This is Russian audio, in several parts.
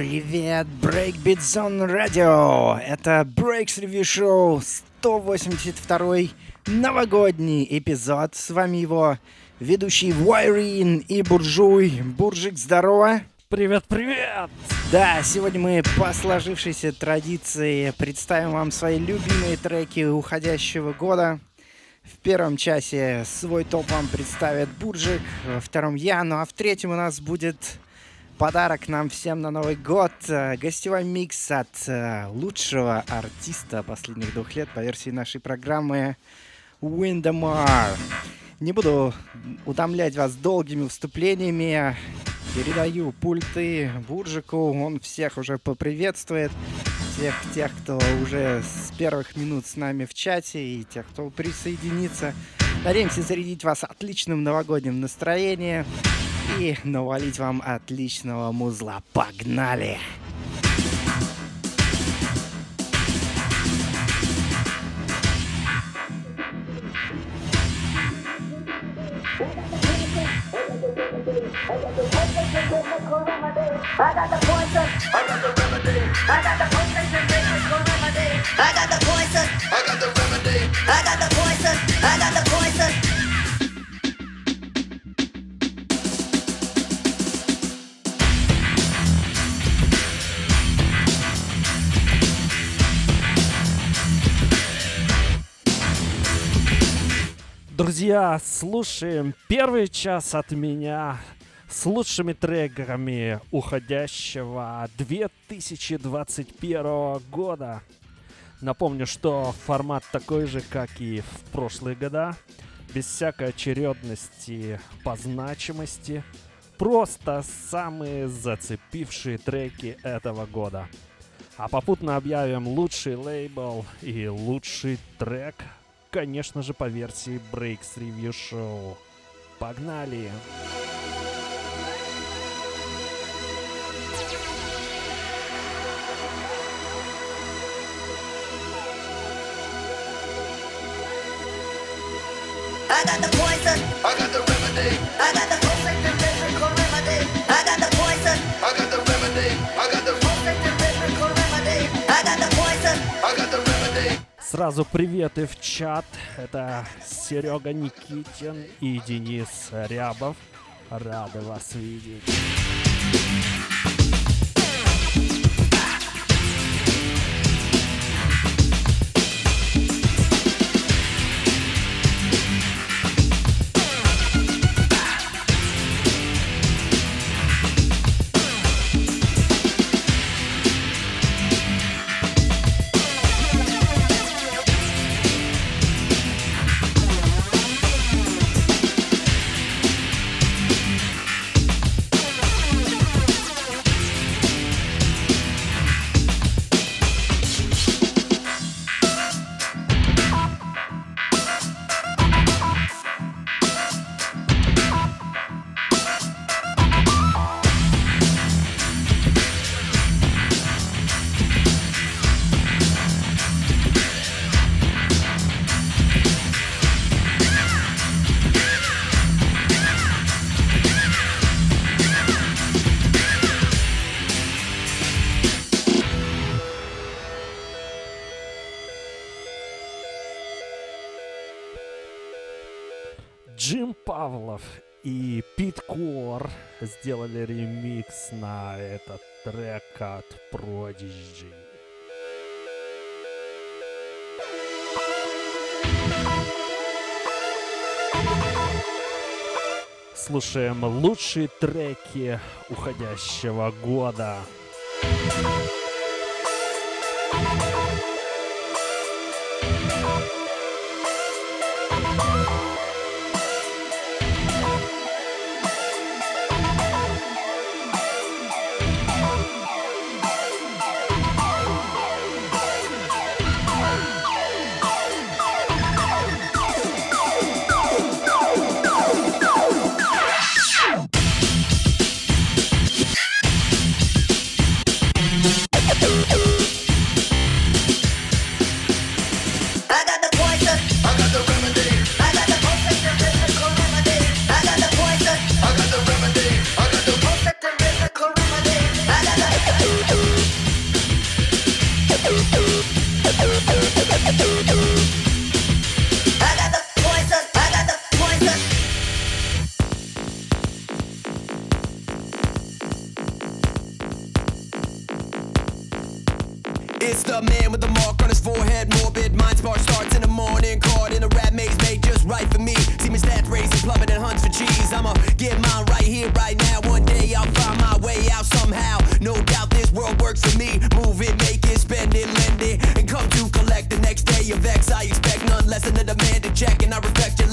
Привет, Breakbeat Zone Radio! Это Breaks Review Show 182 новогодний эпизод. С вами его ведущий Вайрин и Буржуй. Буржик, здорово! Привет, привет! Да, сегодня мы по сложившейся традиции представим вам свои любимые треки уходящего года. В первом часе свой топ вам представит Буржик, во втором я, ну а в третьем у нас будет подарок нам всем на Новый год. Э, гостевой микс от э, лучшего артиста последних двух лет по версии нашей программы Windamar. Не буду утомлять вас долгими вступлениями. Передаю пульты Буржику, он всех уже поприветствует. Всех тех, кто уже с первых минут с нами в чате и тех, кто присоединится. Надеемся зарядить вас отличным новогодним настроением и навалить вам отличного музла. Погнали! I got the poison. I got the remedy. I got the poison. I got the poison. I got the remedy. I got the poison. I got the poison. Друзья, слушаем первый час от меня с лучшими трекерами уходящего 2021 года. Напомню, что формат такой же, как и в прошлые года, без всякой очередности по значимости, просто самые зацепившие треки этого года. А попутно объявим лучший лейбл и лучший трек конечно же, по версии Breaks Review Show. Погнали! I got the poison. I got the remedy. I got the Сразу приветы в чат. Это Серега Никитин и Денис Рябов. Рады вас видеть. Сделали ремикс на этот трек от Prodigy. Слушаем лучшие треки уходящего года. Next day of vex. I expect none less than a demanded check, and I respect you your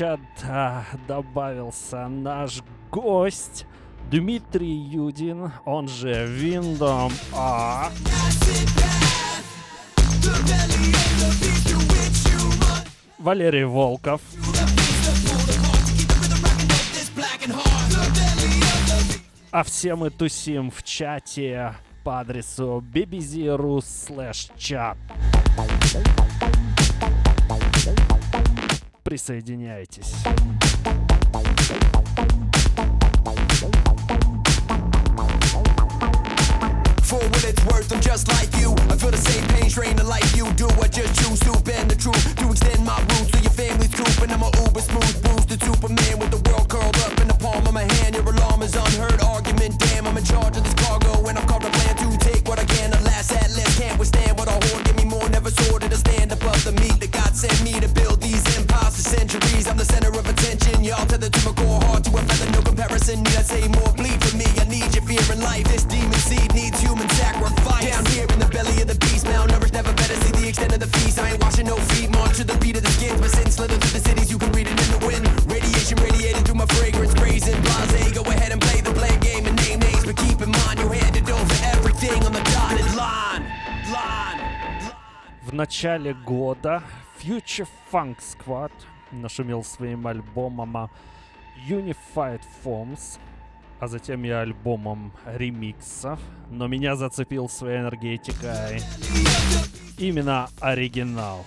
А к нам в чат а, добавился наш гость Дмитрий Юдин, он же Виндом А. Валерий Волков. А все мы тусим в чате по адресу bbz.ru slash chat. Присоединяйтесь. For what it's worth, I'm just like you. I feel the same pain strain to like you do. I just choose to bend the truth to extend my roots to your family's coop. And I'm a uber smooth boosted Superman with the world curled up in the palm of my hand. Your alarm is unheard. Argument, damn, I'm in charge of this cargo. And I've carved a plan to take what I can. Alas, at last, can't withstand what I hoard. Give me more, never sorted to stand above the meat that God sent me to build the center of attention. Y'all tethered to my core heart to a feather, no comparison. Need I say more? Bleed for me. I need your fear in life. This demon seed needs human sacrifice. Down here in the belly of the beast, malnourished, never better see the extent of the feast. I ain't washing no feet, march to the beat of the skins. My sin slither through the cities, you can read it in the wind. Radiation radiating through my fragrance, brazen blase. Go ahead and play the play game and name names, but keep in mind you handed over everything on the dotted line. Line. В начале года Future Funk Squad нашумел своим альбомом Unified Forms, а затем и альбомом ремиксов. Но меня зацепил своей энергетикой именно оригинал.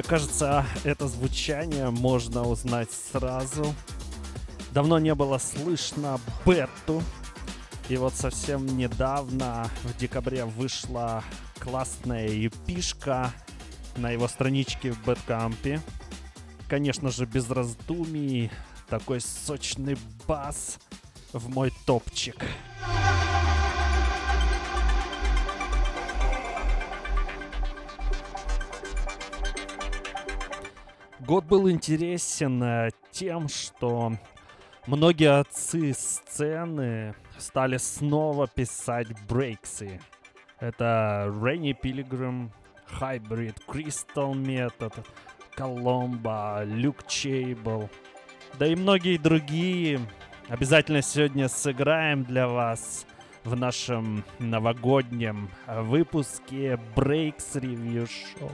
Мне кажется, это звучание можно узнать сразу. Давно не было слышно Бетту. И вот совсем недавно, в декабре, вышла классная епишка на его страничке в Бэткампе. Конечно же, без раздумий, такой сочный бас в мой топчик. Год был интересен э, тем, что многие отцы сцены стали снова писать брейксы. Это Ренни Пилигрим, Hybrid, Crystal Method, Коломбо, Люк Чейбл, да и многие другие. Обязательно сегодня сыграем для вас в нашем новогоднем выпуске Breaks Review Show.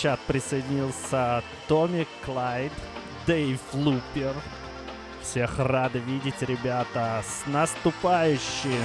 Чат присоединился Томми Клайд, Дэйв Лупер. Всех рады видеть, ребята. С наступающим!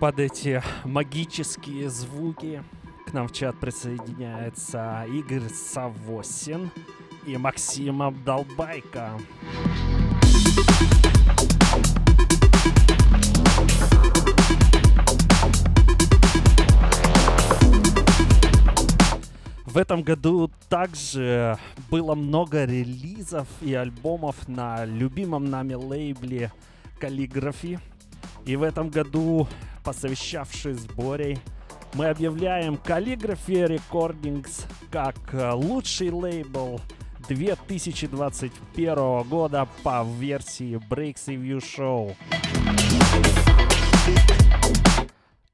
Под эти магические звуки к нам в чат присоединяется Игорь Савосин и Максим Абдалбайка. В этом году также было много релизов и альбомов на любимом нами лейбле Каллиграфи. И в этом году, посовещавшись с Борей, мы объявляем Calligraphy Recordings как э, лучший лейбл 2021 года по версии Breaks Review Show.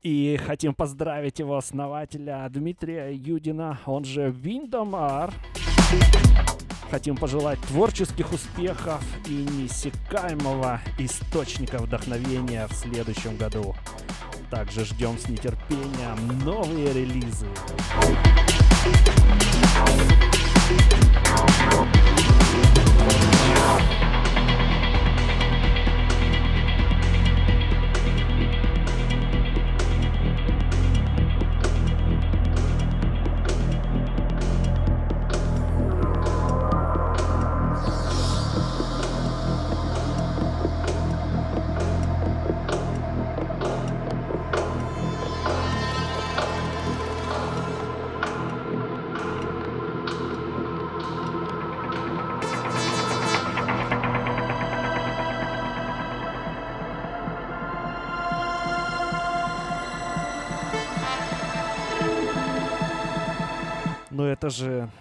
И хотим поздравить его основателя Дмитрия Юдина, он же Виндомар. Хотим пожелать творческих успехов и несекаемого источника вдохновения в следующем году. Также ждем с нетерпением новые релизы. Ну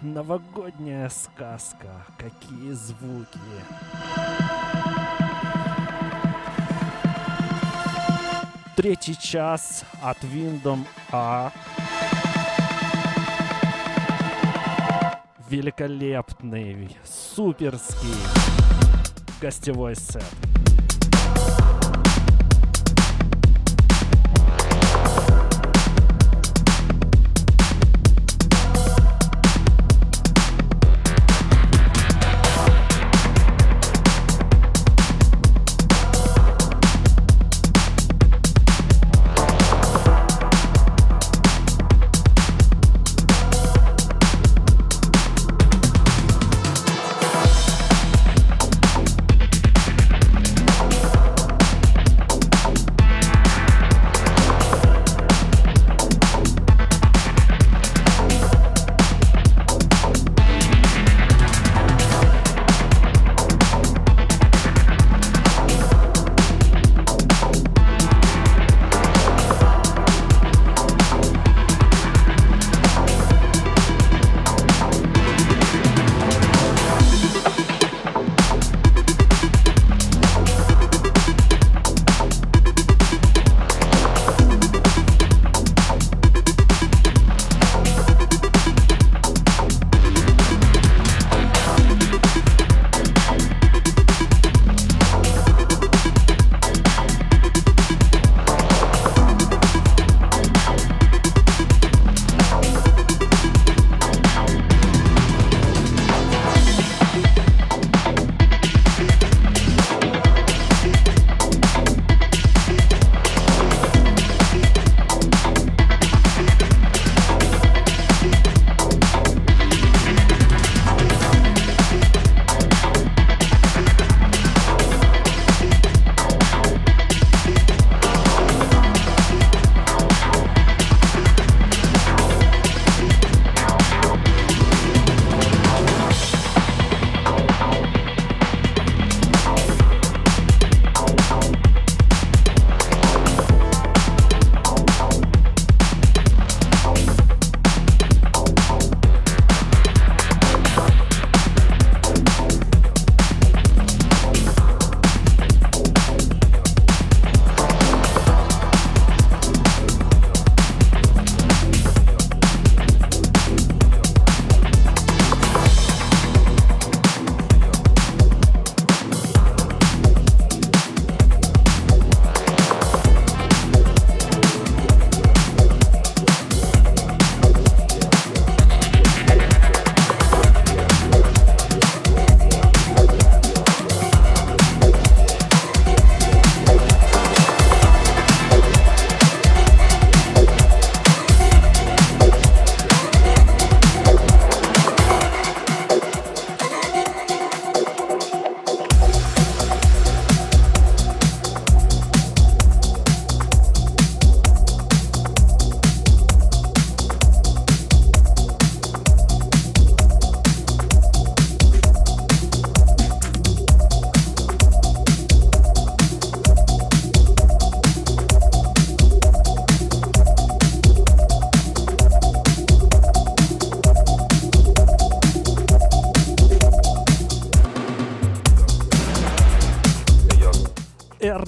новогодняя сказка. Какие звуки. Третий час от Windom А. Великолепный, суперский гостевой сет.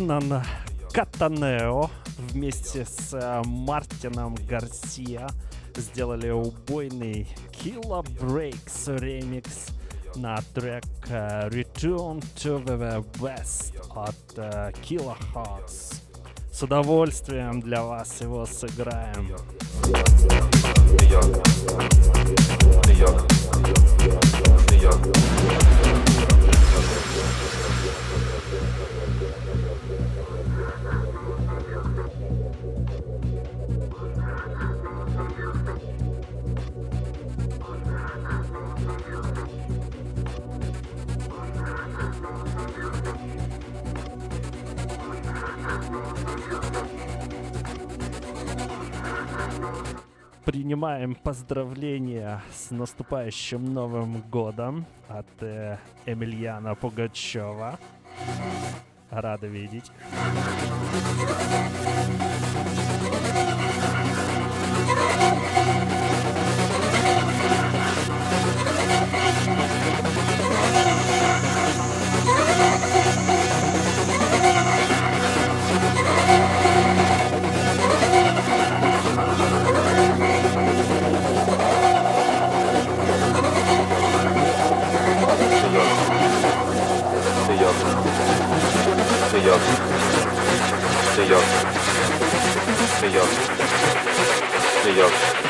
Вернон Катанео вместе с э, Мартином Гарсия сделали убойный Killa Breaks ремикс на трек э, Return to the West от э, Killa Hawks. С удовольствием для вас его сыграем. New York, New York, New York. Принимаем поздравления с наступающим Новым годом от э, Эмильяна Пугачева. Рада видеть. New York, New York,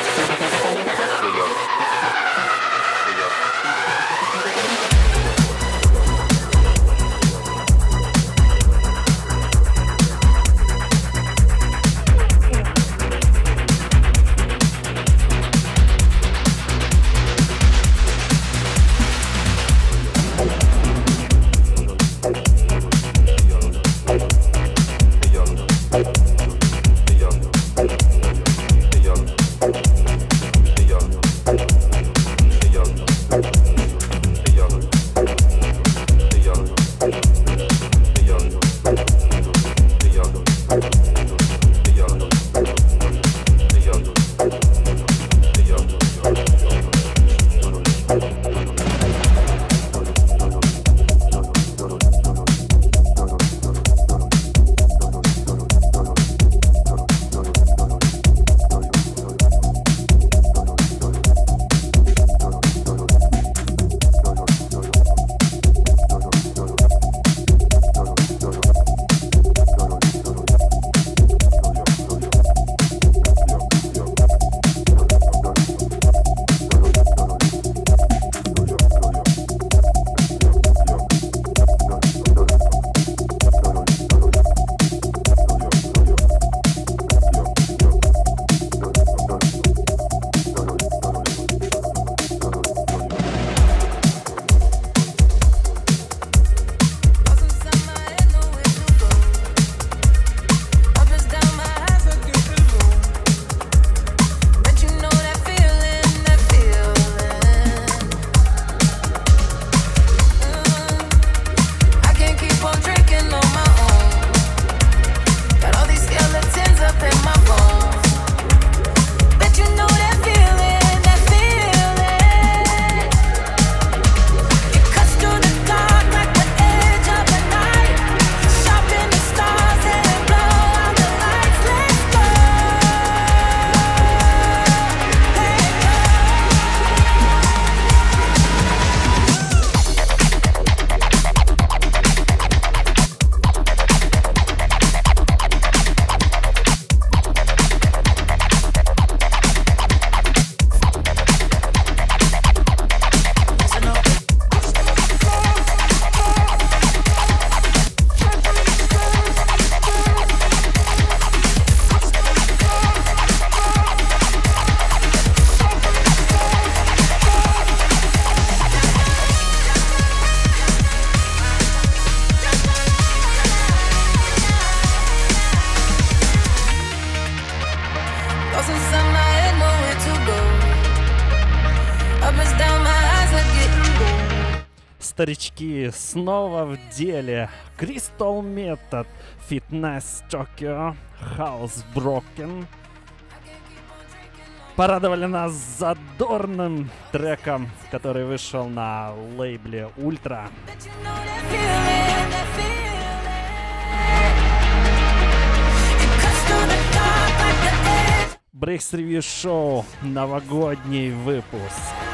снова в деле. Crystal Method, Fitness Tokyo, House Broken. Порадовали нас задорным треком, который вышел на лейбле Ультра Брейкс Ревью Шоу, новогодний выпуск.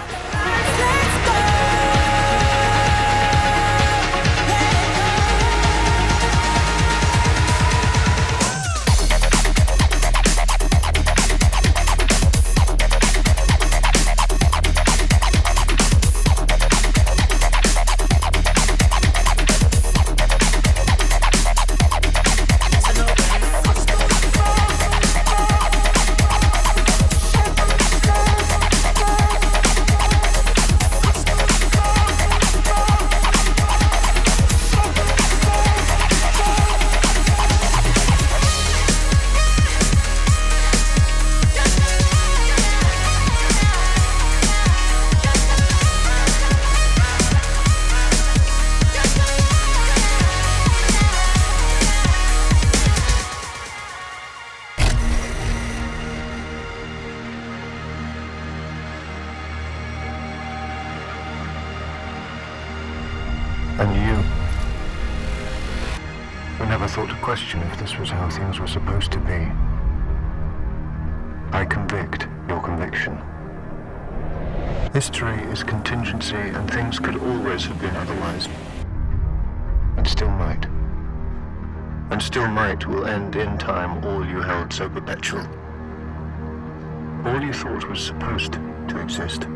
Exist.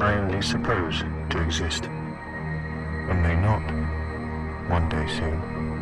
I only suppose to exist and may not one day soon.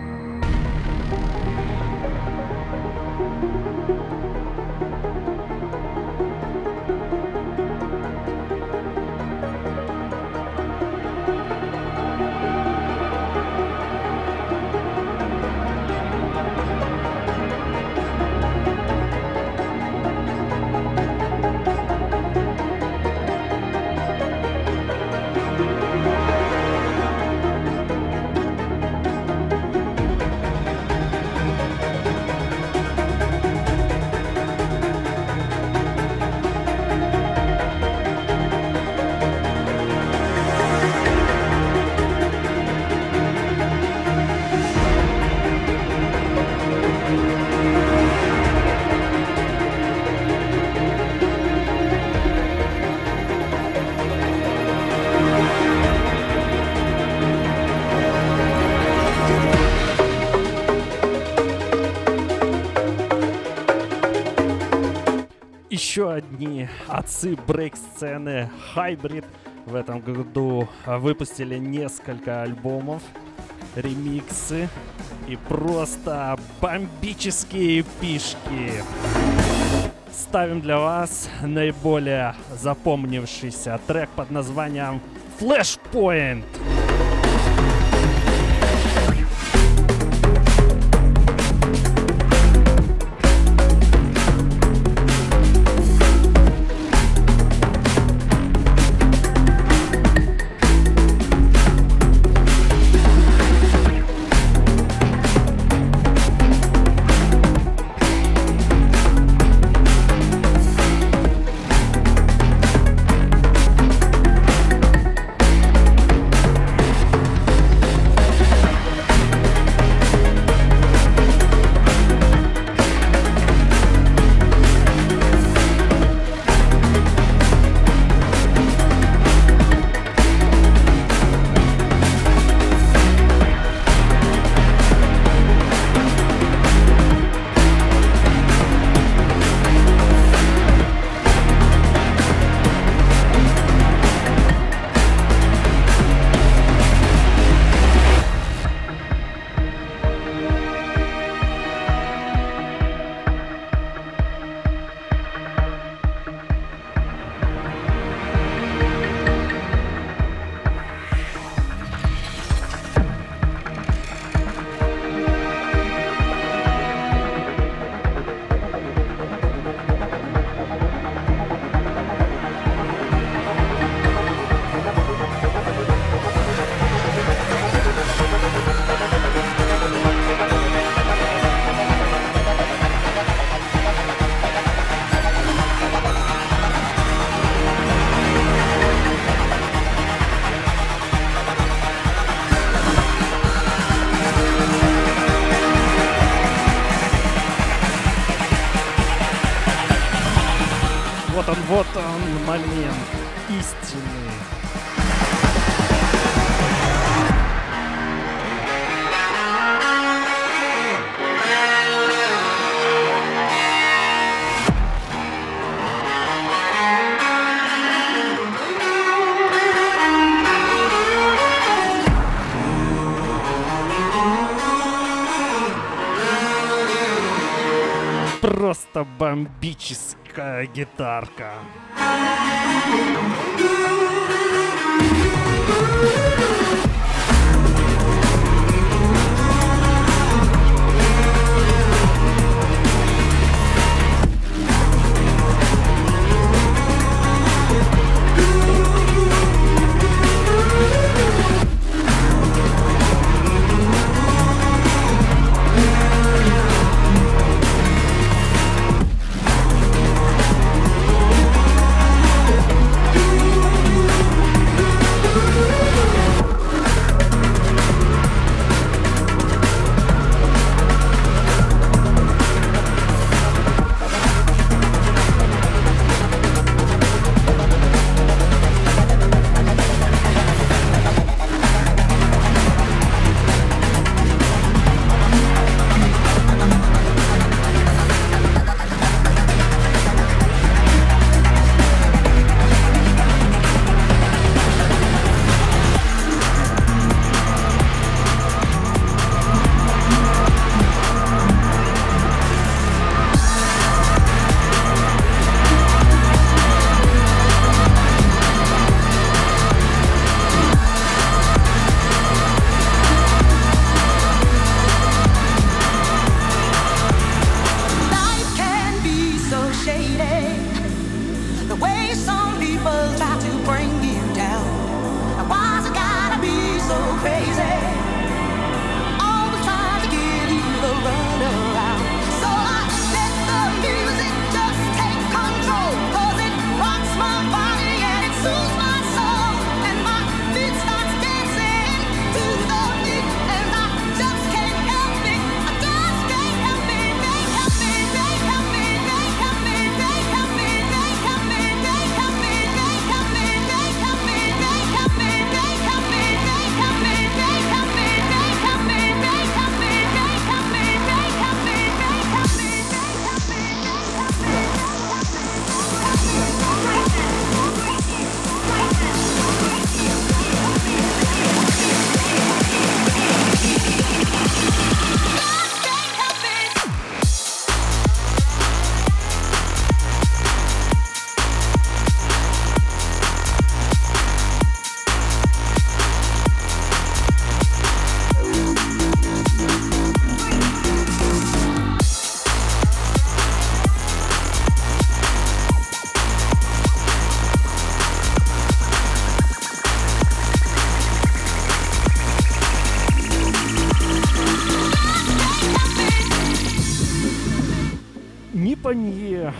Отцы брейк-сцены Hybrid в этом году выпустили несколько альбомов, ремиксы и просто бомбические пишки. Ставим для вас наиболее запомнившийся трек под названием Flashpoint. Flashpoint. бомбическая э, гитарка.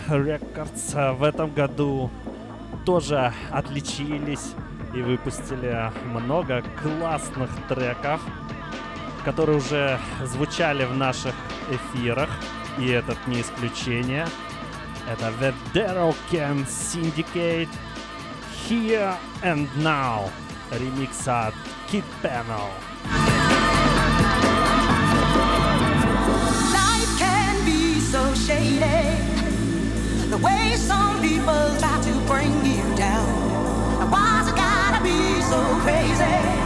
Records э, в этом году тоже отличились и выпустили много классных треков, которые уже звучали в наших эфирах, и этот не исключение. Это The Daryl Can Syndicate Here and Now ремикс от Kid Panel. people try to bring you down. Why's it gotta be so crazy?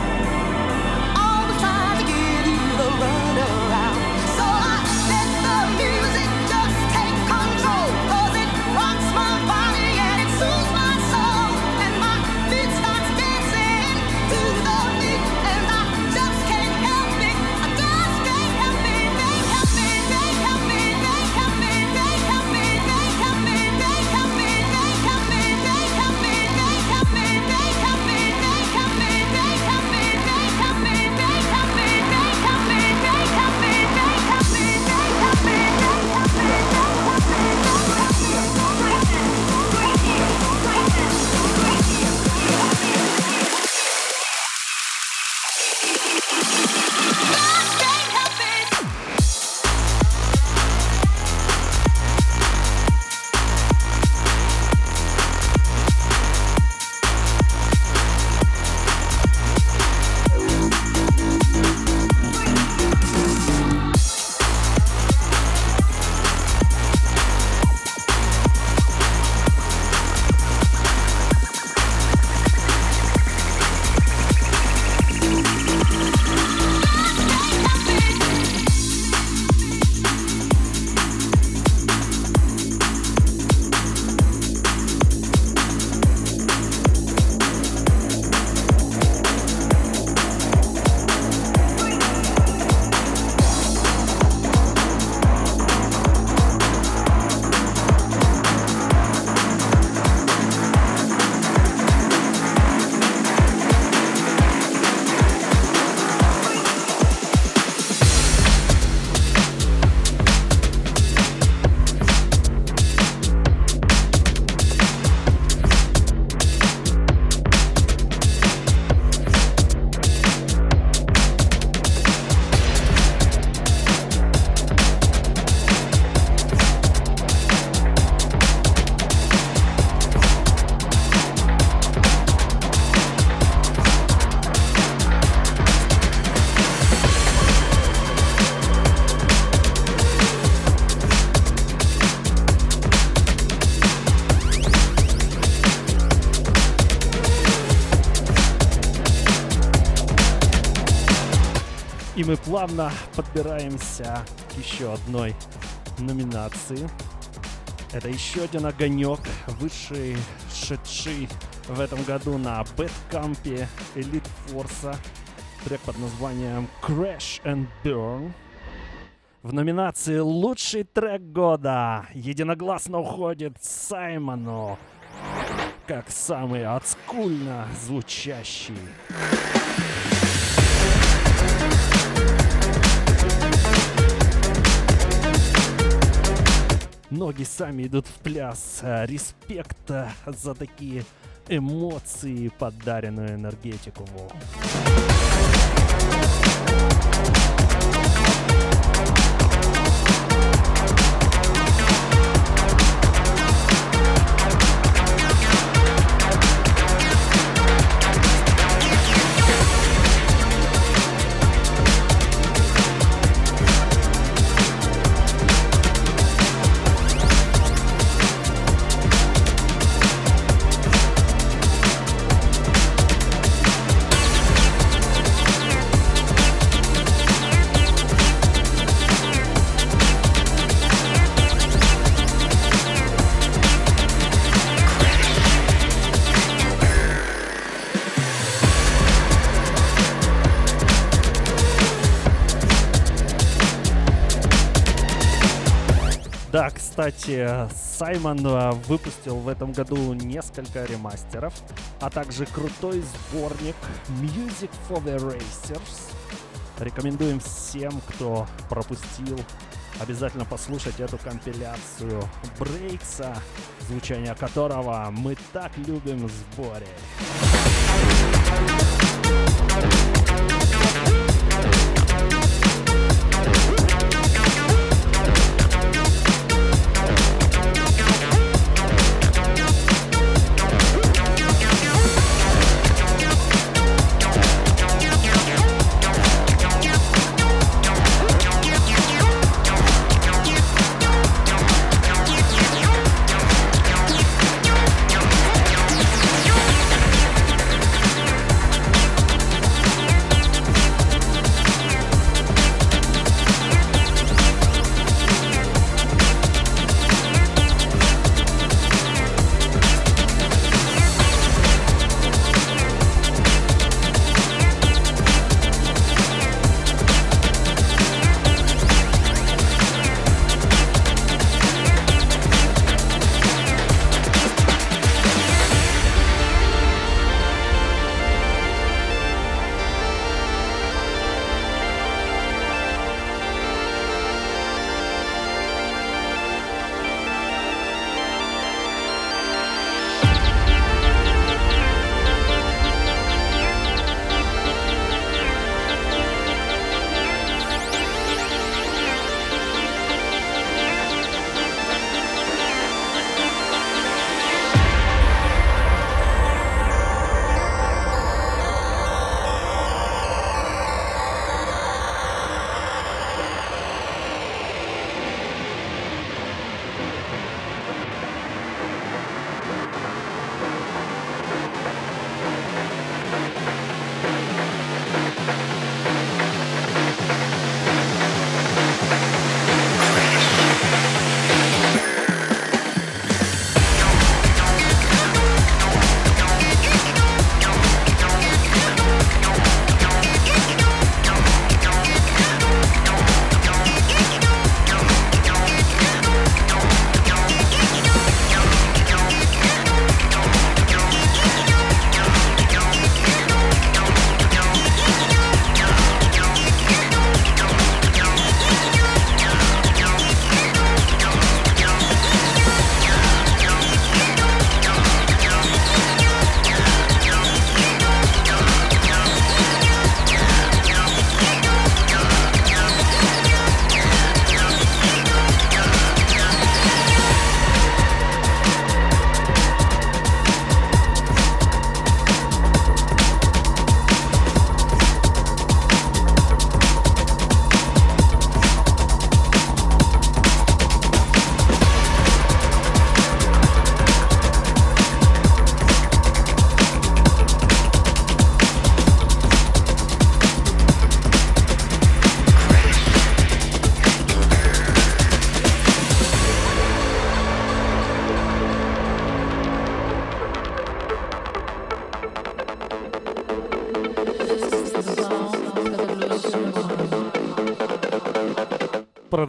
Мы плавно подбираемся к еще одной номинации. Это еще один огонек, вышедший в этом году на Бэткампе Elite Force. Трек под названием Crash and Burn. В номинации «Лучший трек года» единогласно уходит Саймону как самый отскульно звучащий. Ноги сами идут в пляс. А, Респект а, за такие эмоции, подаренную энергетику. Да, кстати, Саймон э, выпустил в этом году несколько ремастеров, а также крутой сборник Music for the Racers. Рекомендуем всем, кто пропустил, обязательно послушать эту компиляцию Брейкса, звучание которого мы так любим в сборе.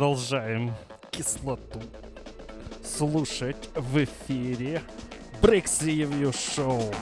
Продолжаем кислоту слушать в эфире Breaks Review Show.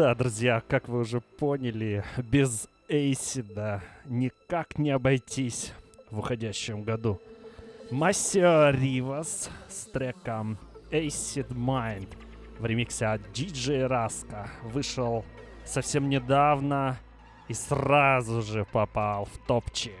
Да, друзья, как вы уже поняли, без Эйсида никак не обойтись в уходящем году. Массио Ривас с треком Acid Mind в ремиксе от DJ Раска вышел совсем недавно и сразу же попал в топчик.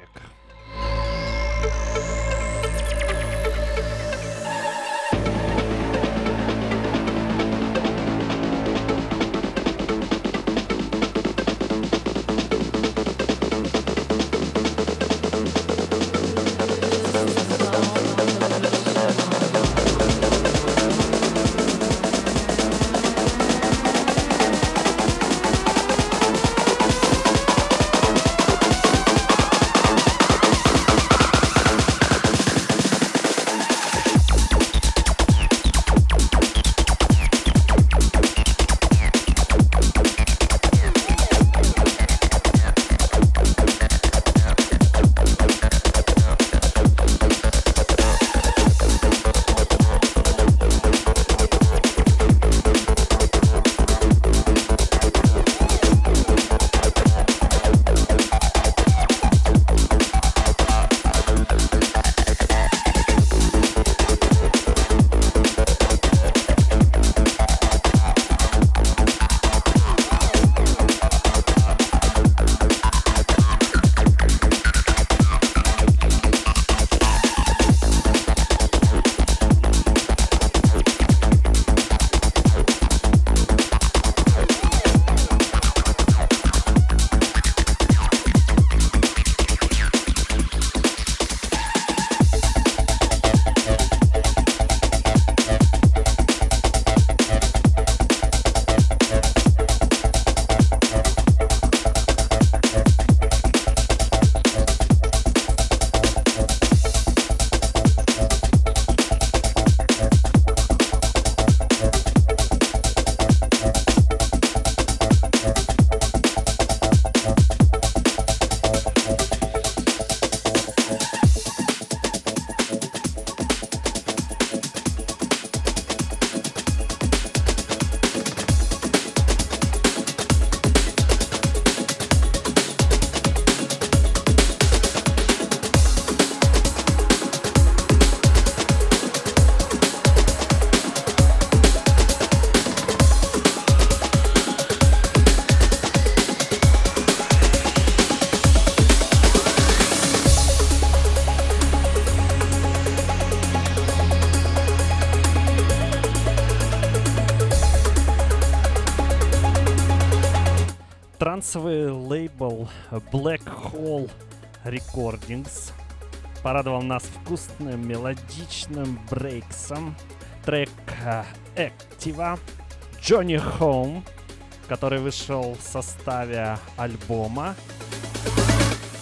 Трансовый лейбл Black Hole Recordings порадовал нас вкусным мелодичным брейксом. Трек э, Activa Johnny Home, который вышел в составе альбома,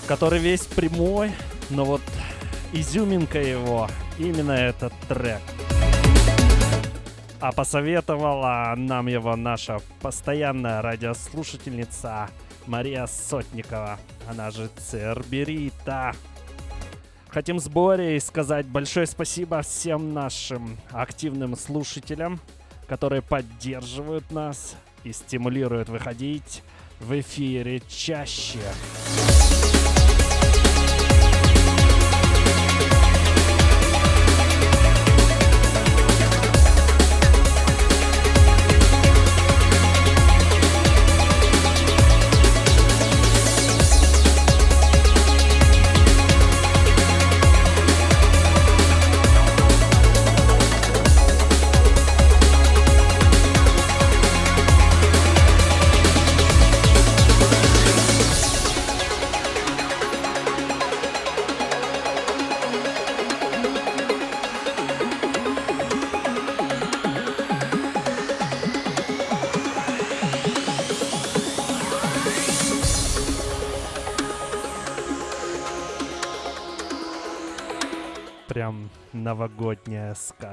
который весь прямой, но вот изюминка его именно этот трек. А посоветовала нам его наша постоянная радиослушательница Мария Сотникова, она же Церберита. Хотим с Борей сказать большое спасибо всем нашим активным слушателям, которые поддерживают нас и стимулируют выходить в эфире чаще.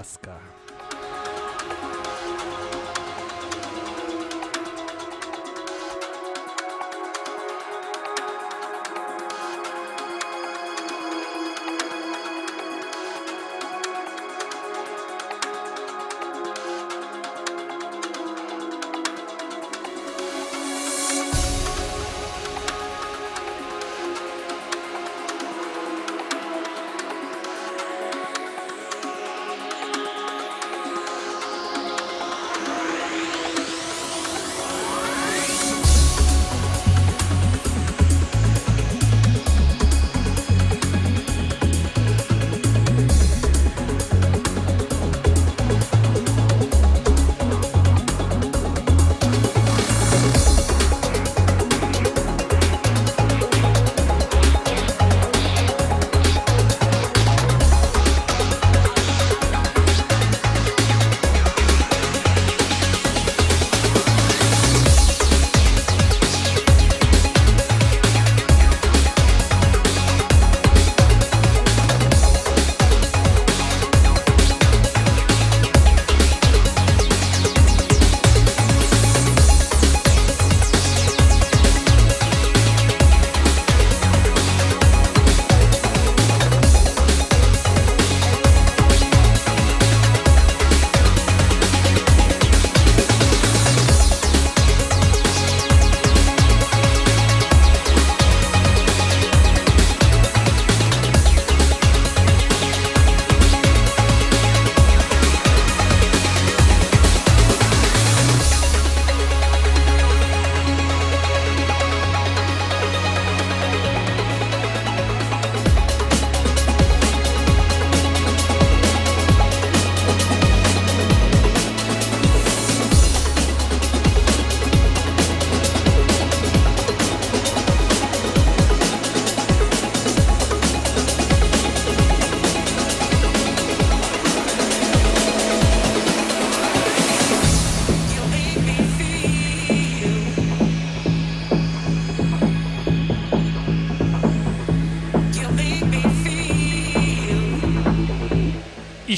Новогодняя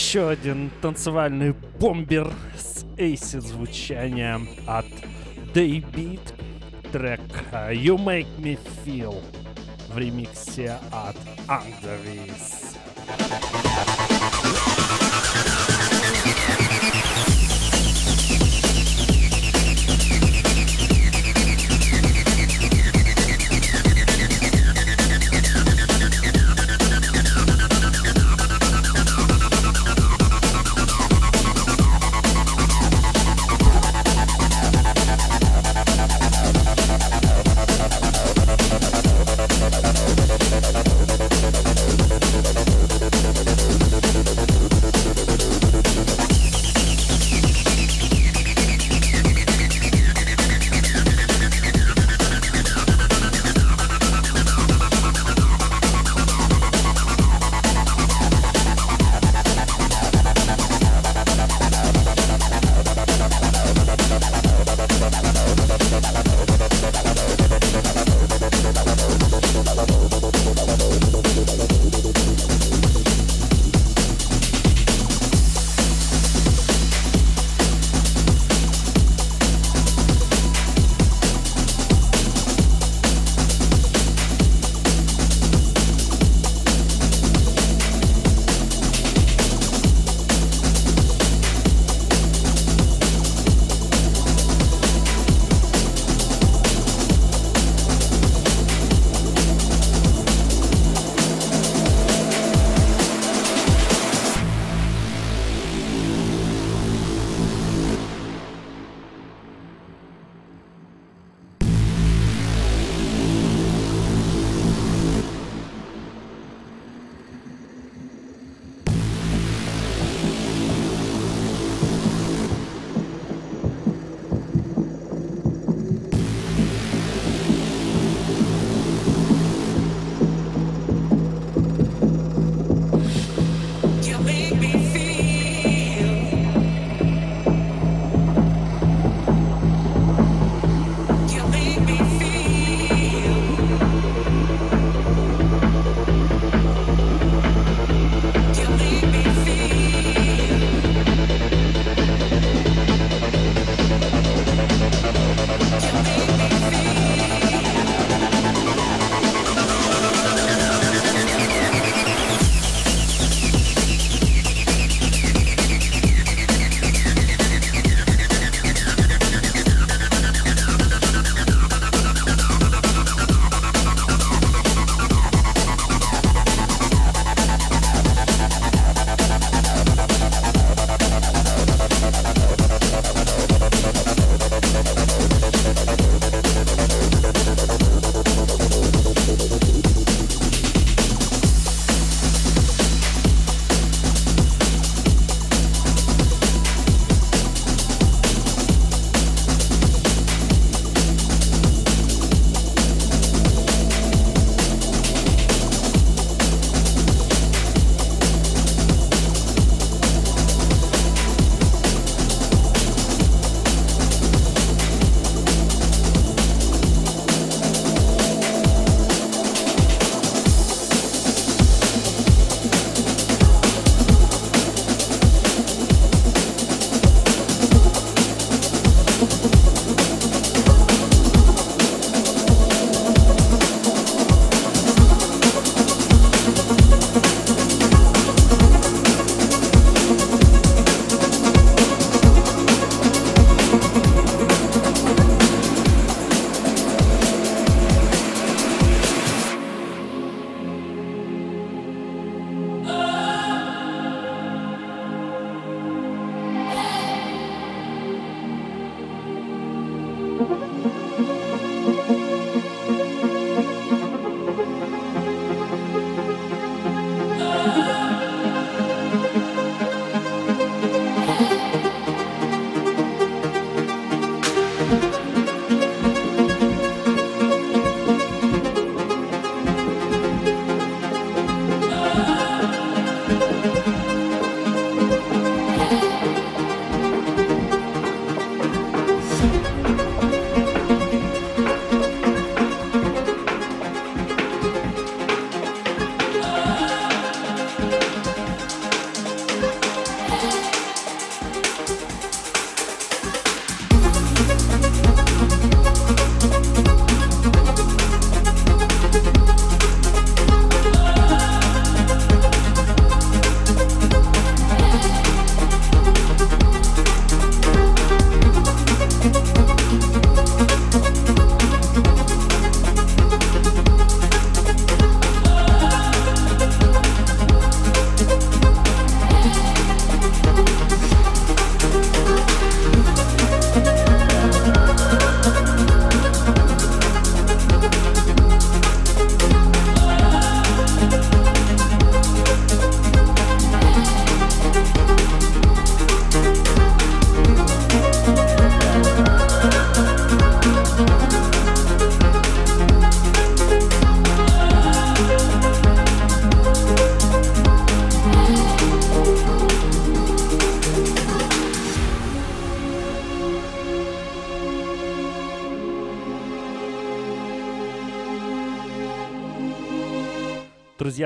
Еще один танцевальный бомбер с эйсид звучанием от Daybeat. Трек э, You Make Me Feel в ремиксе от Undervis.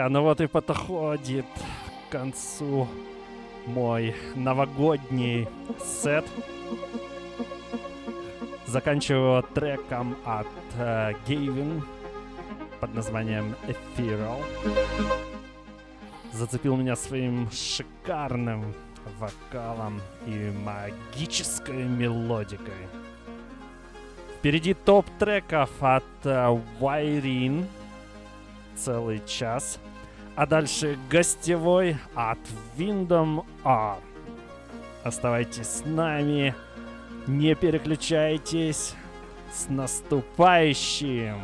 Друзья, ну вот и подходит к концу мой новогодний сет. Заканчиваю треком от э, Gavin под названием Ethereal. Зацепил меня своим шикарным вокалом и магической мелодикой. Впереди топ треков от э, Wyrine целый час. А дальше гостевой от Windom R. Оставайтесь с нами, не переключайтесь. С наступающим!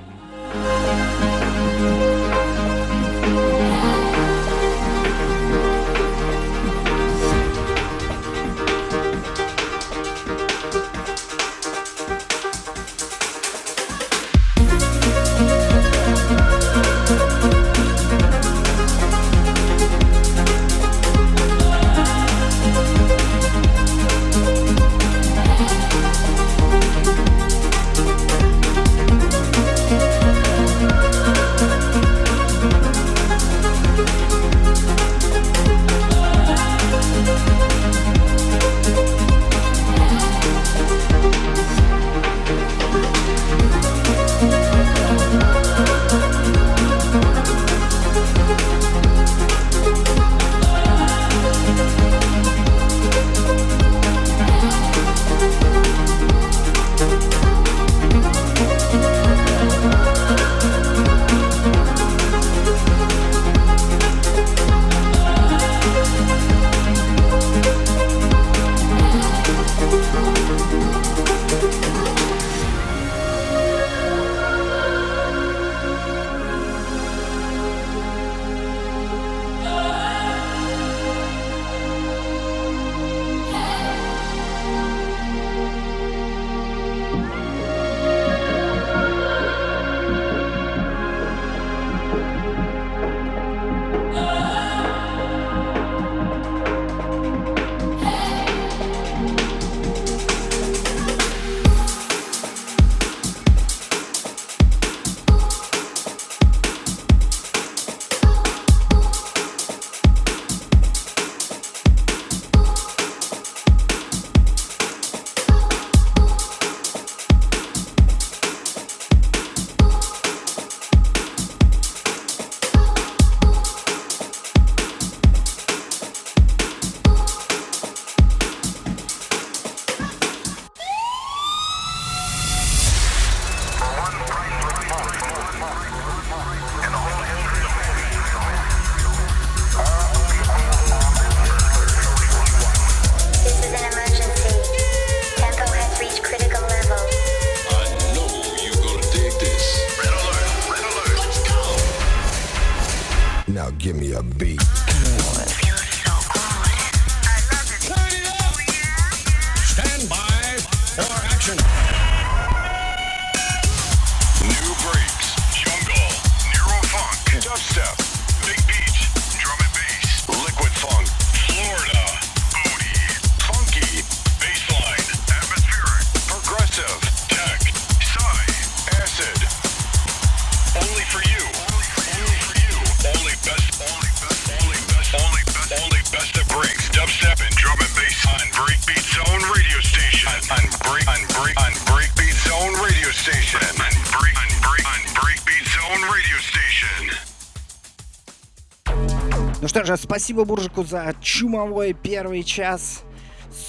Ну что же, спасибо Буржику за чумовой первый час.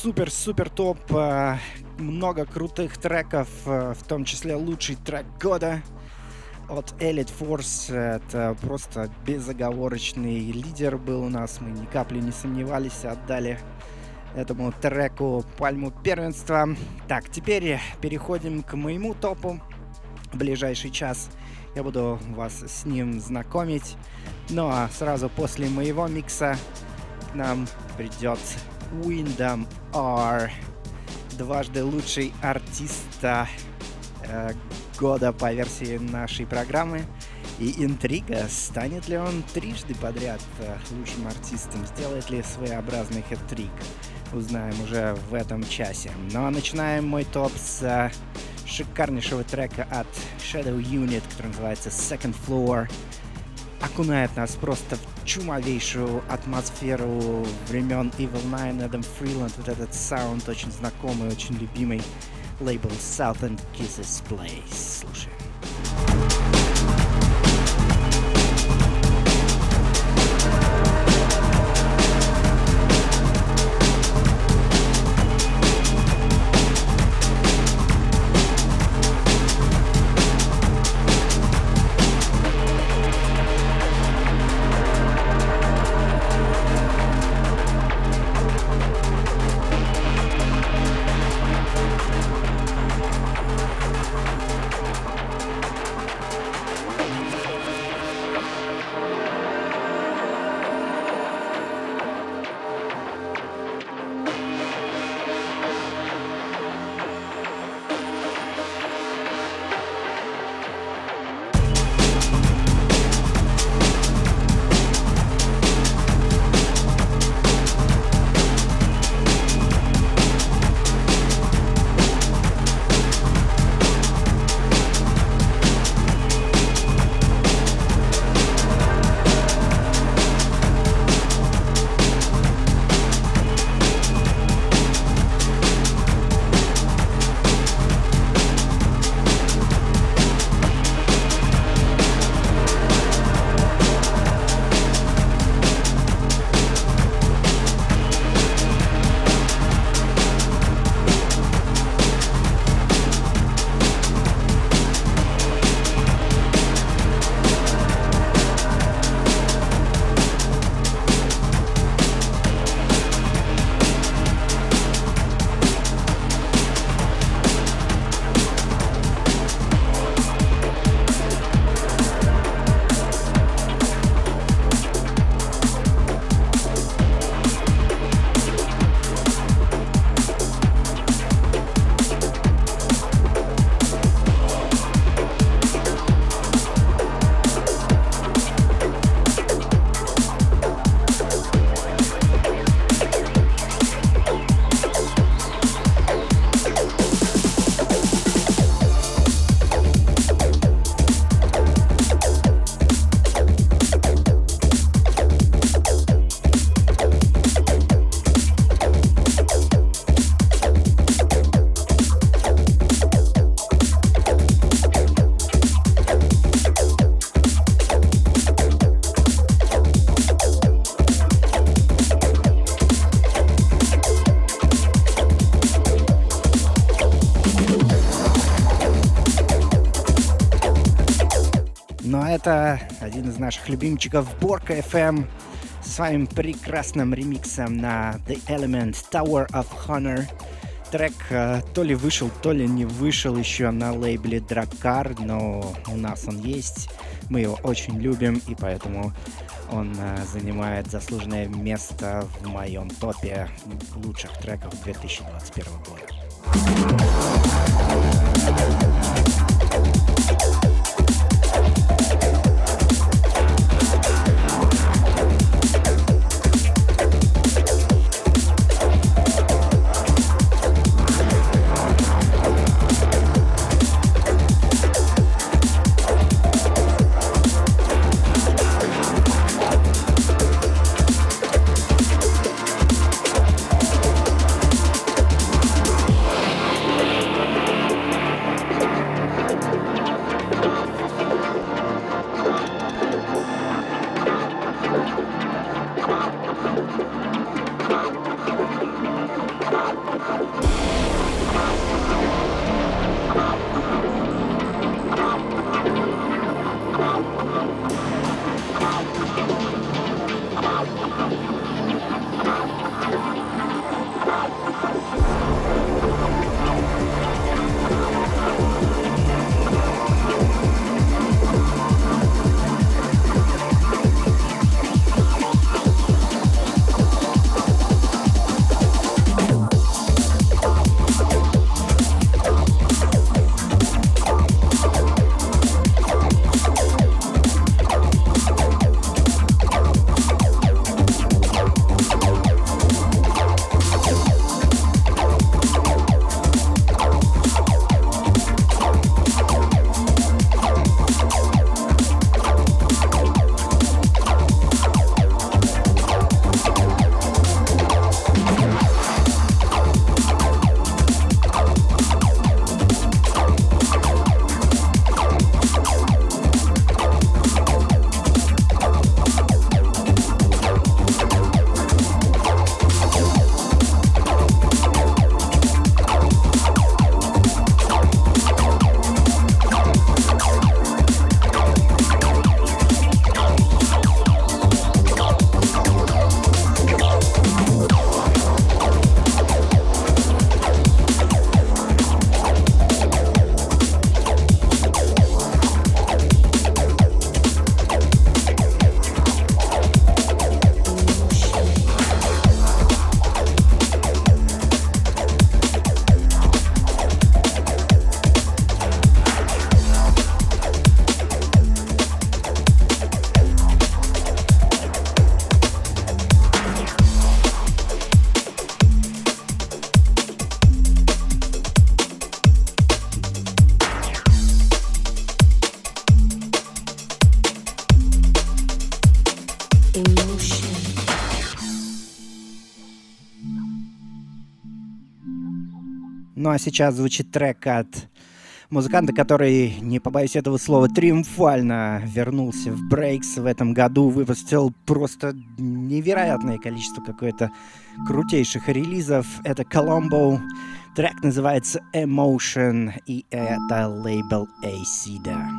Супер-супер топ. э, Много крутых треков, э, в том числе лучший трек года от Elite Force. Это просто безоговорочный лидер был у нас. Мы ни капли не сомневались, отдали этому треку пальму первенства. Так, теперь переходим к моему топу. В ближайший час я буду вас с ним знакомить. Ну а сразу после моего микса к нам придет Windham R. Дважды лучший артиста э, года по версии нашей программы. И интрига, станет ли он трижды подряд э, лучшим артистом, сделает ли своеобразный хэт-трик, узнаем уже в этом часе. Ну а начинаем мой топ с э, шикарнейшего трека от Shadow Unit, который называется Second Floor. Окунает нас просто в чумовейшую атмосферу времен Evil Nine, Adam Freeland, вот этот саунд очень знакомый, очень любимый лейбл Southern Kisses Place. Слушай. Один из наших любимчиков Борка FM с своим прекрасным ремиксом на The Element Tower of Honor. Трек э, то ли вышел, то ли не вышел еще на лейбле Дракар, но у нас он есть. Мы его очень любим, и поэтому он э, занимает заслуженное место в моем топе лучших треков 2021 года. Ну а сейчас звучит трек от музыканта, который, не побоюсь этого слова, триумфально вернулся в Breaks в этом году, выпустил просто невероятное количество какое-то крутейших релизов. Это Colombo, трек называется Emotion, и это лейбл Acida.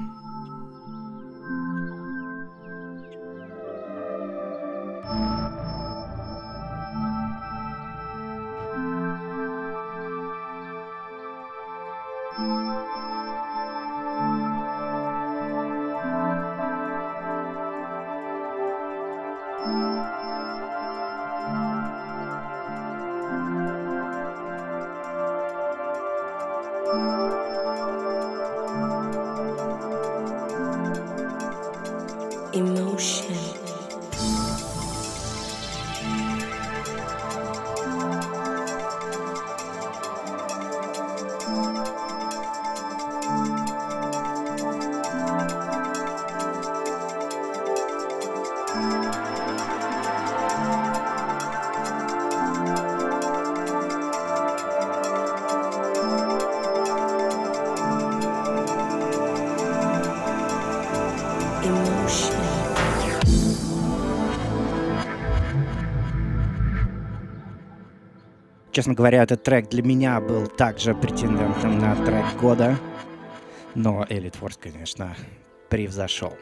Честно говоря, этот трек для меня был также претендентом на трек года. Но Элит Форс, конечно, превзошел.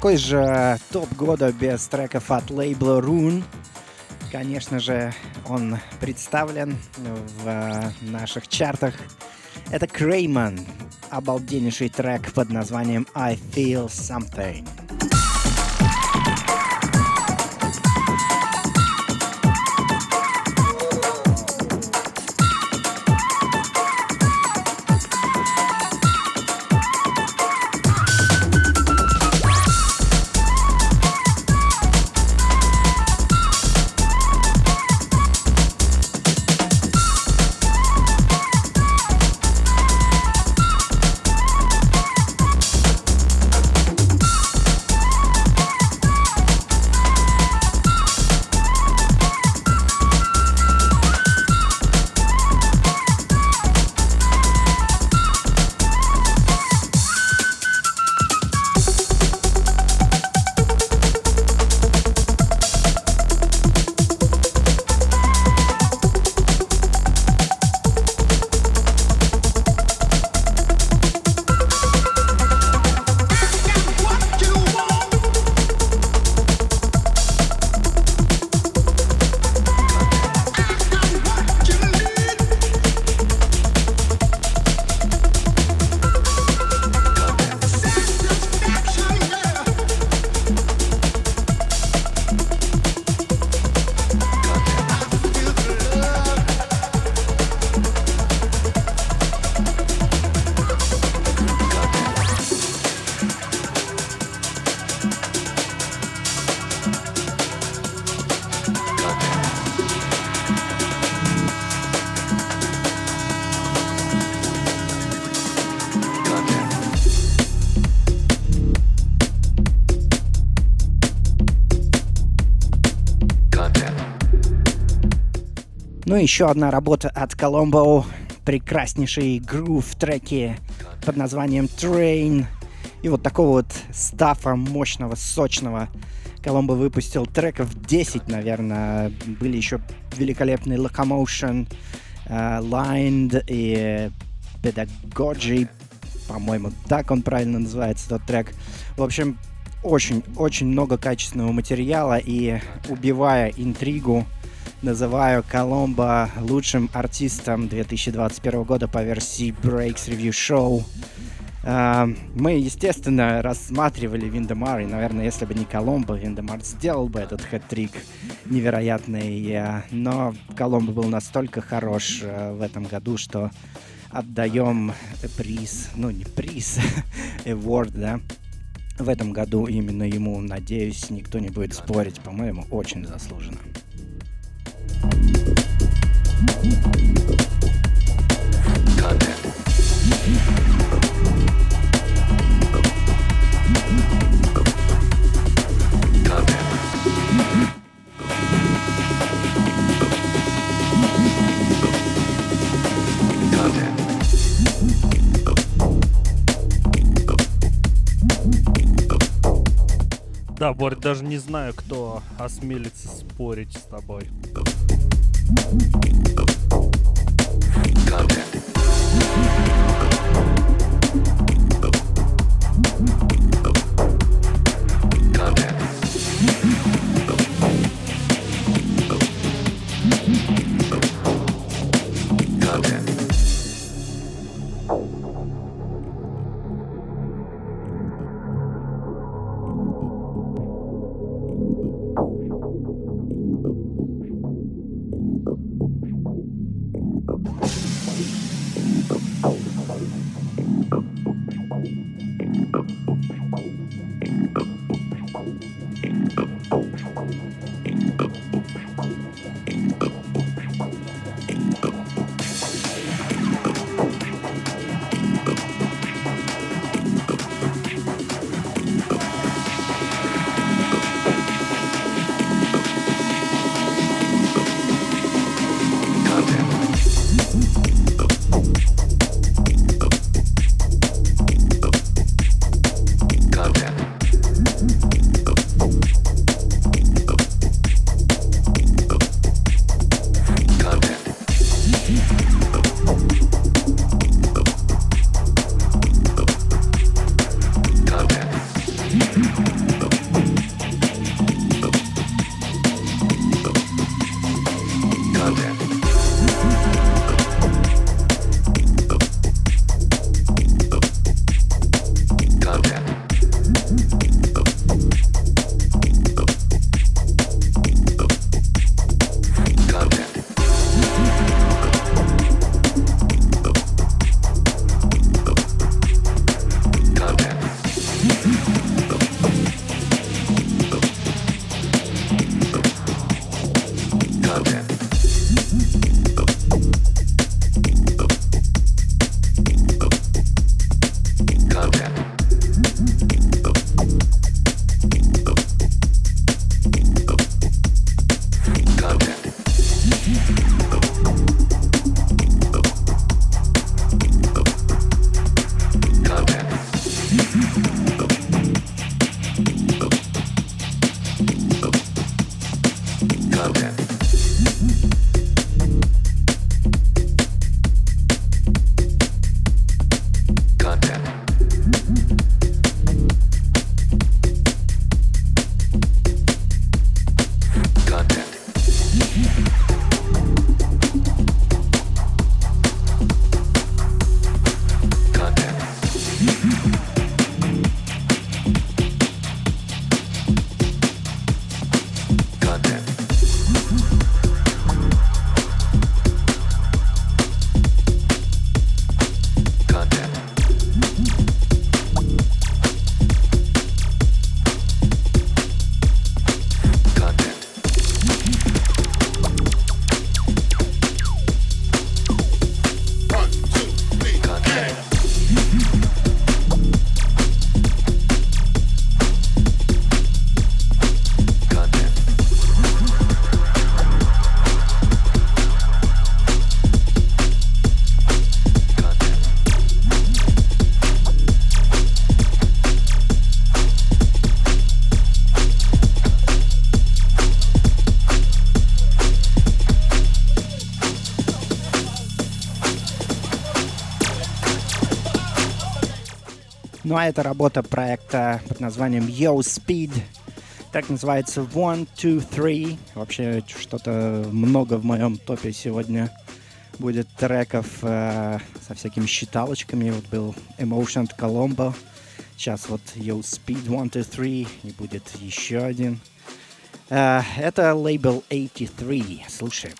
И какой же топ года без треков от лейбла Rune? Конечно же, он представлен в э, наших чартах. Это Крейман, обалденнейший трек под названием I Feel Something. Ну и еще одна работа от Colombo. Прекраснейшие грув треки под названием Train. И вот такого вот стафа мощного, сочного. Коломбо выпустил треков 10, наверное. Были еще великолепные Locomotion, э, Lined и Pedagogy. По-моему, так он правильно называется, тот трек. В общем, очень-очень много качественного материала и убивая интригу, называю Коломбо лучшим артистом 2021 года по версии Breaks Review Show. А, Мы, естественно, рассматривали Виндемар, и, наверное, если бы не Коломбо, Виндемар сделал бы этот хэт-трик невероятный. э, Но Коломбо был настолько хорош э, в этом году, что отдаем приз, ну не приз, award, да, в этом году именно ему, надеюсь, никто не будет спорить, по-моему, очень заслуженно. Борь, даже не знаю, кто осмелится спорить с тобой. Ну а это работа проекта под названием Yo Speed. Так называется One, Two, Three. Вообще что-то много в моем топе сегодня будет треков э, со всякими считалочками. Вот был Emotion Colombo. Сейчас вот Yo Speed One, Two, Three. И будет еще один. Э, это лейбл 83. Слушай.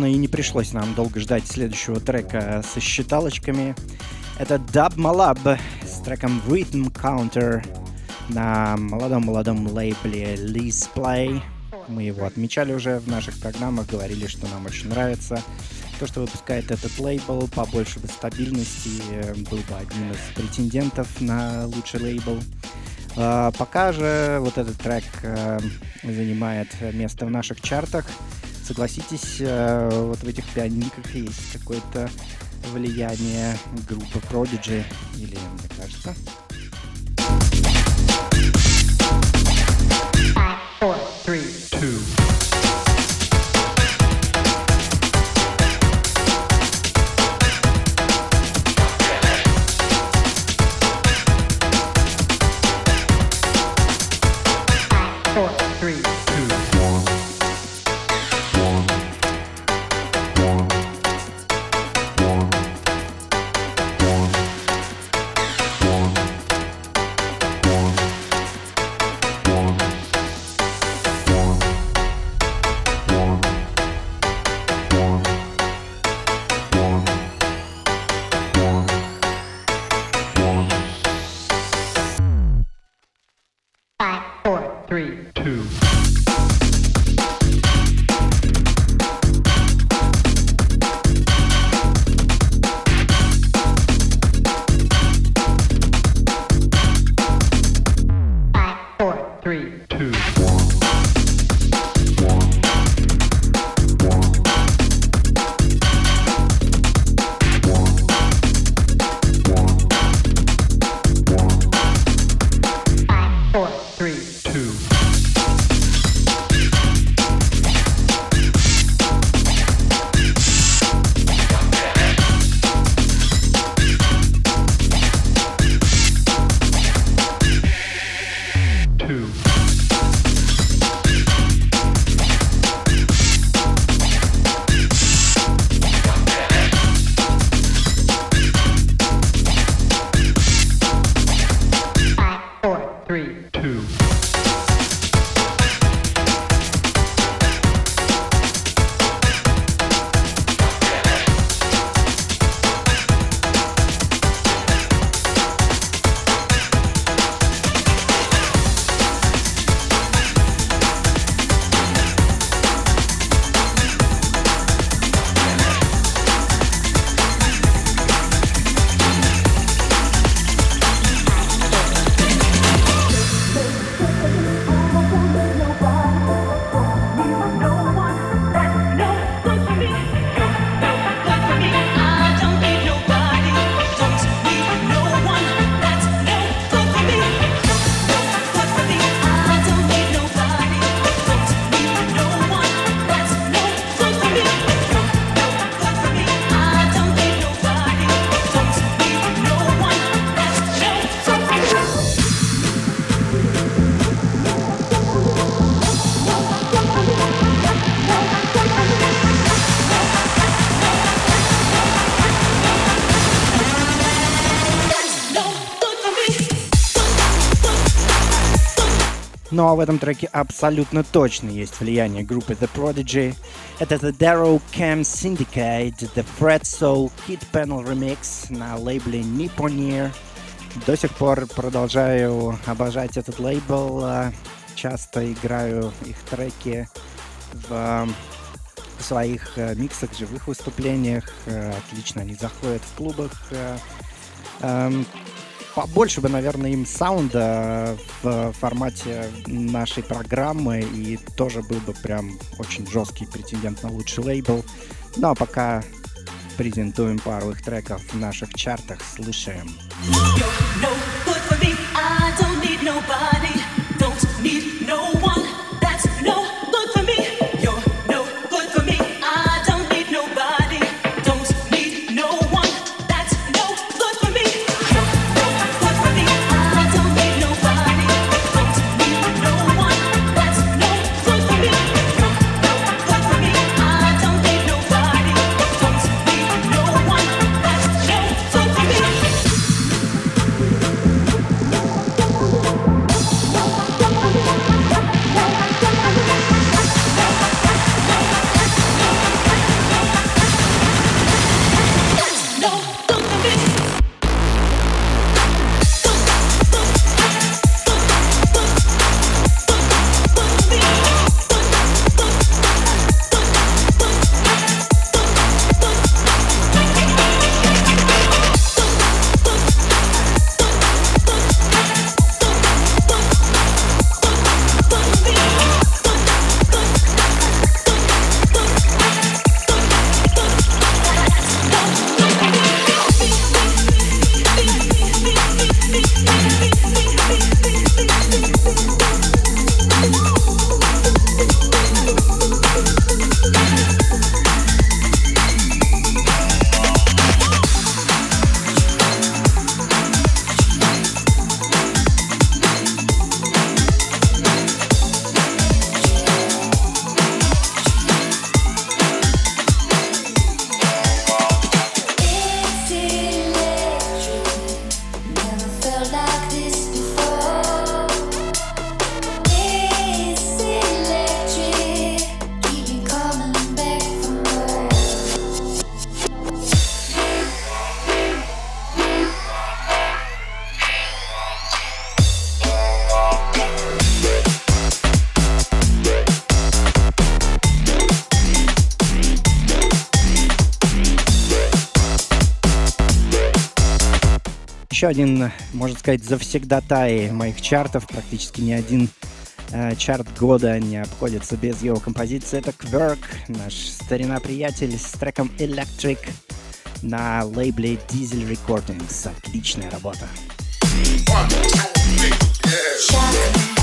Собственно, и не пришлось нам долго ждать следующего трека со считалочками. Это Dub Malab с треком Rhythm Counter на молодом-молодом лейбле Liz Play. Мы его отмечали уже в наших программах, говорили, что нам очень нравится. То, что выпускает этот лейбл, побольше бы стабильности, э, был бы одним из претендентов на лучший лейбл. А, Пока же вот этот трек э, занимает место в наших чартах. Согласитесь, э, вот в этих пианиках есть какое-то влияние группы Prodigy, В этом треке абсолютно точно есть влияние группы The Prodigy. Это The Darrow Cam Syndicate, The Fred Soul Kid Panel Remix на лейбле Nipponeer. До сих пор продолжаю обожать этот лейбл. а, Часто играю их треки в своих э, миксах, живых выступлениях. Э, Отлично они заходят в клубах. Э, побольше бы, наверное, им саунда в формате нашей программы, и тоже был бы прям очень жесткий претендент на лучший лейбл. Ну а пока презентуем пару их треков в наших чартах, слушаем. need no один, можно сказать, завсегдатай моих чартов. Практически ни один э, чарт года не обходится без его композиции. Это Кверк, наш старина-приятель с треком Electric на лейбле Diesel Recordings. Отличная работа. It's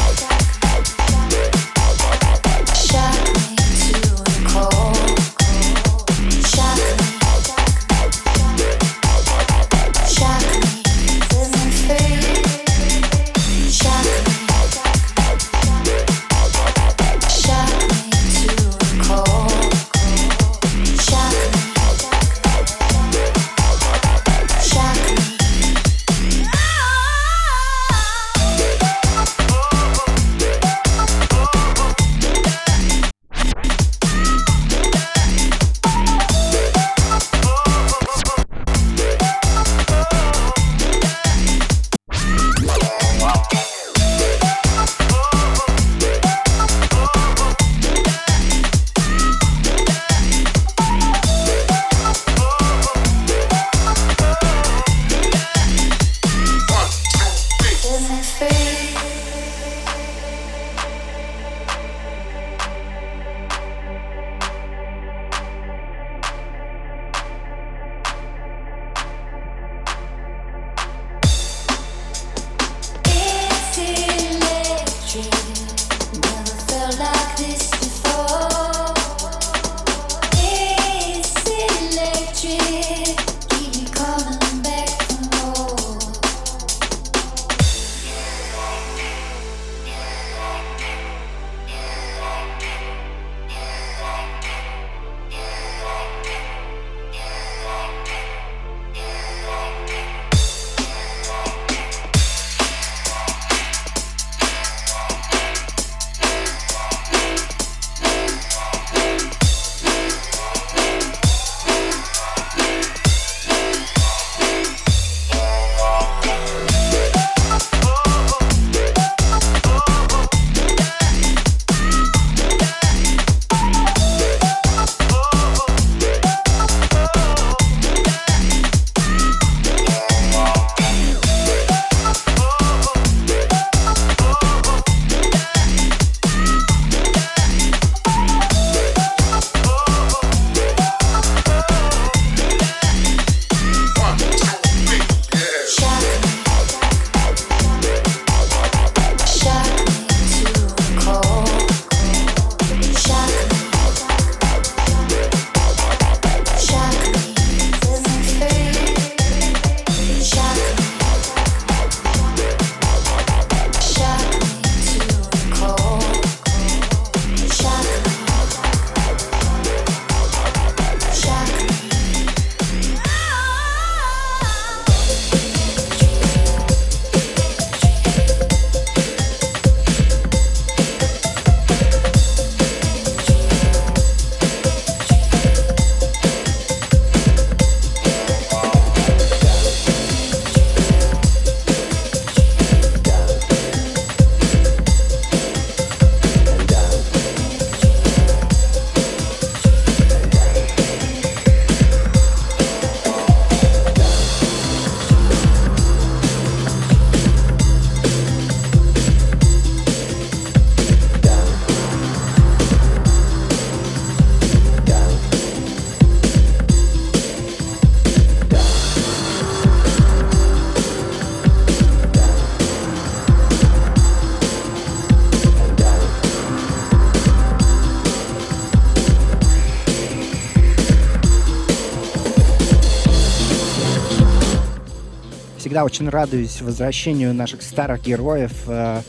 Всегда очень радуюсь возвращению наших старых героев, э,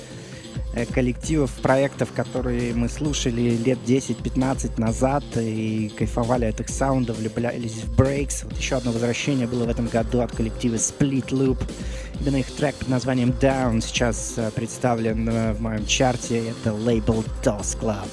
коллективов, проектов, которые мы слушали лет 10-15 назад и кайфовали от их саунда, влюблялись в Breaks. Вот еще одно возвращение было в этом году от коллектива Split Loop. Именно их трек под названием Down сейчас э, представлен э, в моем чарте. Это лейбл DOS Club.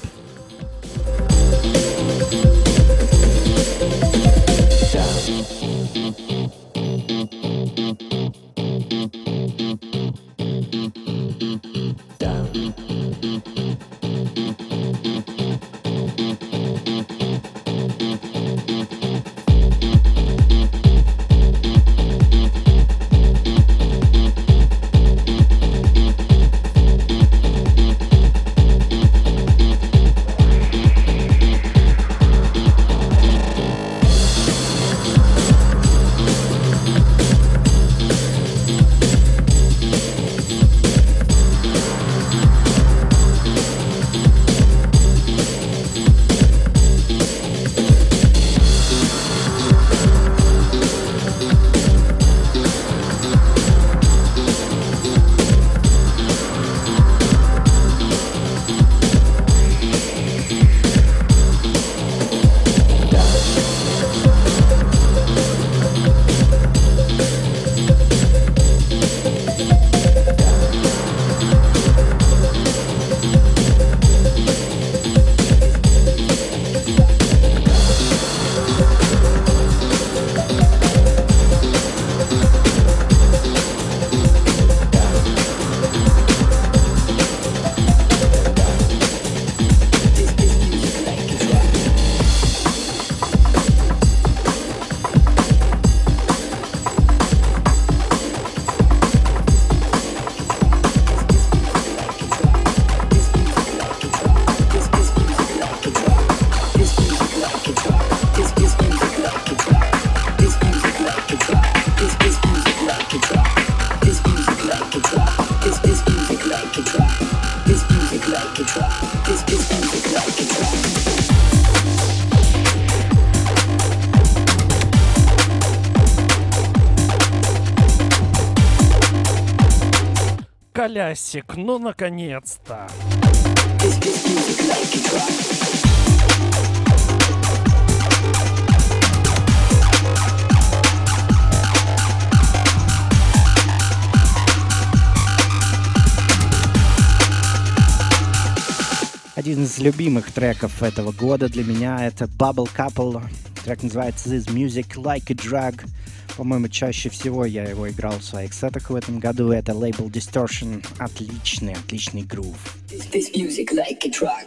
Колясик, ну наконец-то. Один из любимых треков этого года для меня это Bubble Couple. Трек называется This Music Like a Drug. По-моему, чаще всего я его играл в своих сетах в этом году. Это лейбл Distortion. Отличный, отличный грув. This music like a drug.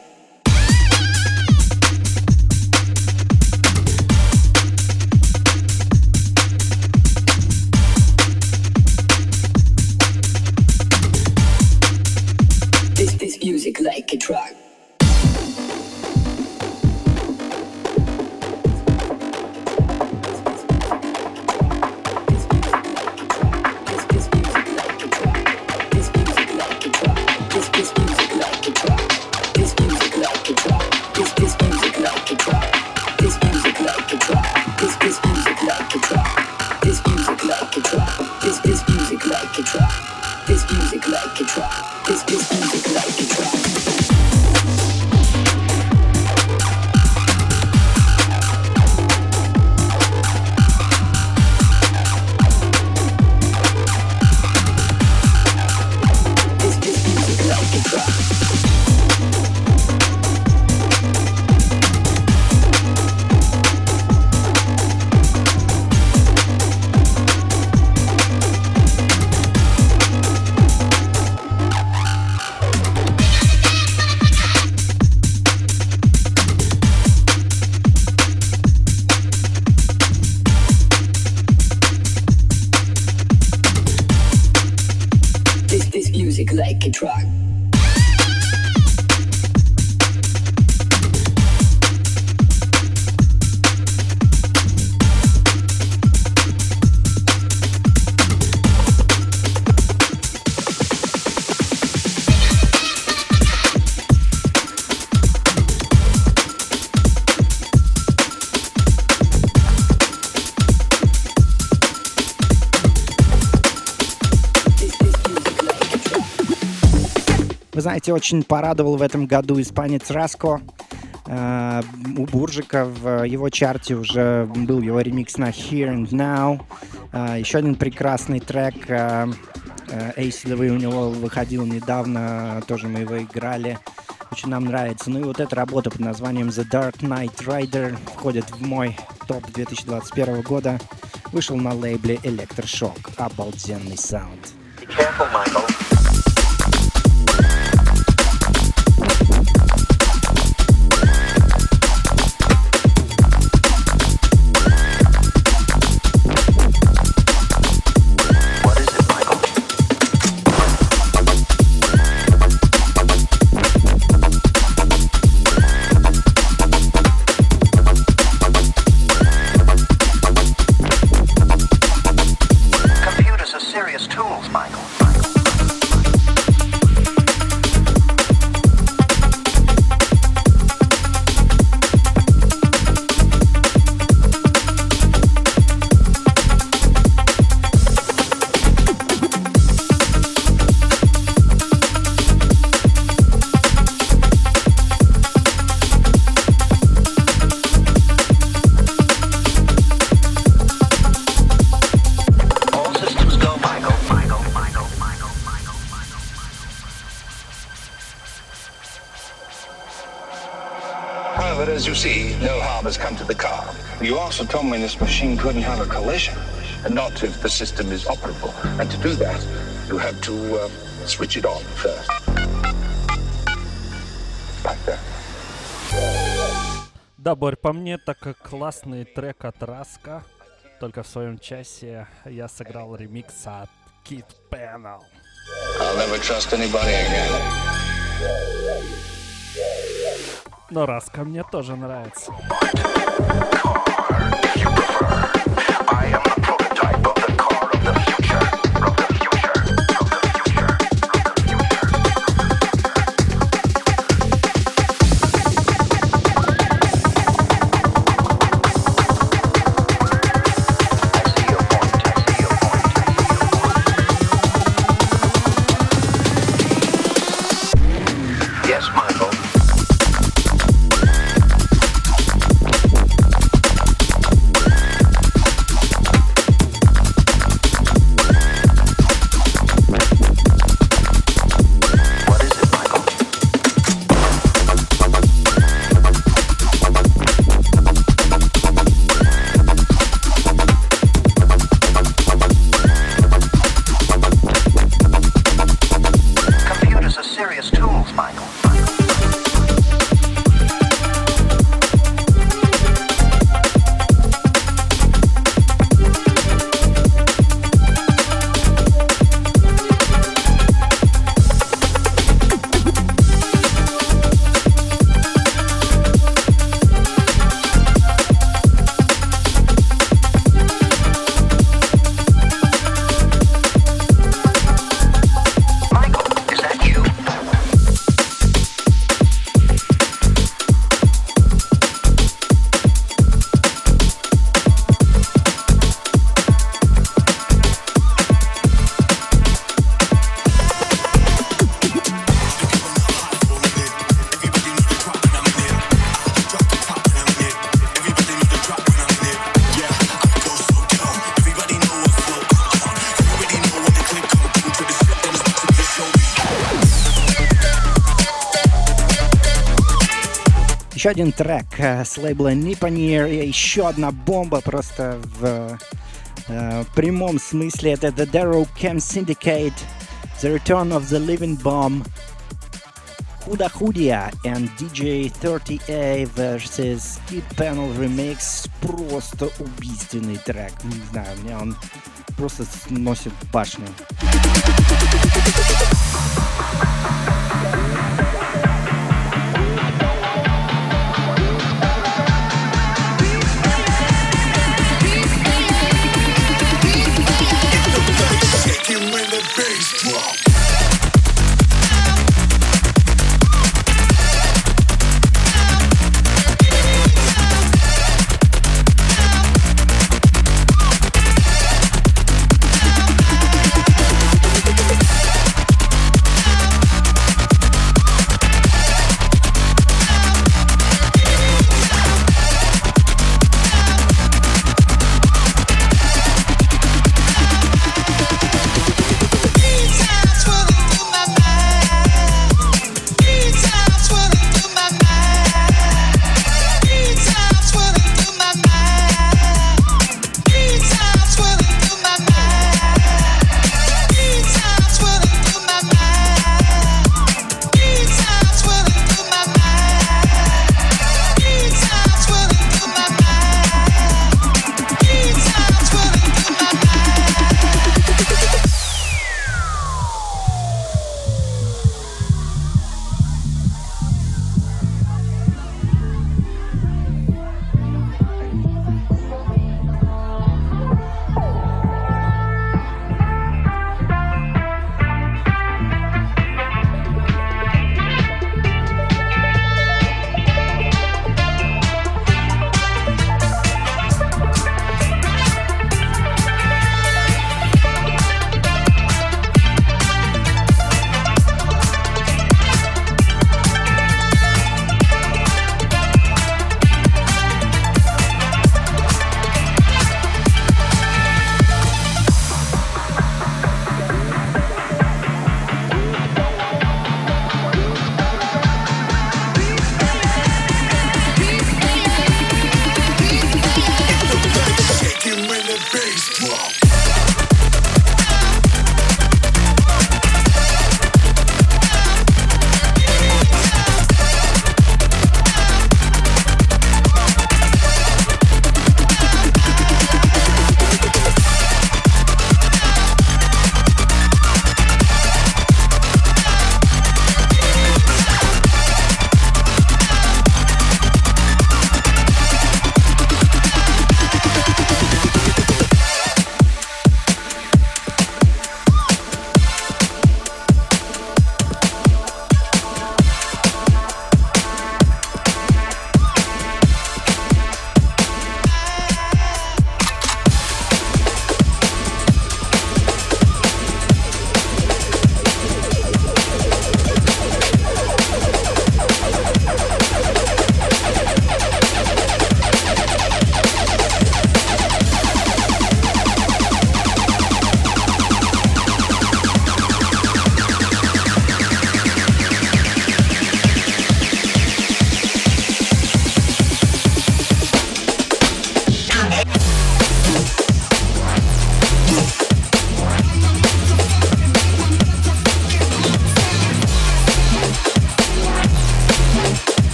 This this music like a drug. Знаете, очень порадовал в этом году испанец Раско. Э, У Буржика в его чарте уже был его ремикс на Here and Now. Э, Еще один прекрасный трек э, э, эйсидовый у него выходил недавно, тоже мы его играли. Очень нам нравится. Ну и вот эта работа под названием The Dark Knight Rider входит в мой топ 2021 года. Вышел на лейбле Electroshock. Обалденный саунд. Computers couldn't have a collision, and not if the system is operable. And to do that, you have to uh, switch it on first. Like that. Да, Борь, по мне так классный трек от Раска. Только в своем часе я сыграл ремикс от Kid Panel. I'll never trust anybody again. Но Раска мне тоже нравится. I am Один трек э, с лейбла Nipponier. Еще одна бомба просто в э, прямом смысле. Это The Darrow Cam Syndicate. The Return of the Living Bomb. Huda Hudia and DJ 30A versus Kid Panel Remix. Просто убийственный трек. Не знаю, мне он просто сносит башню.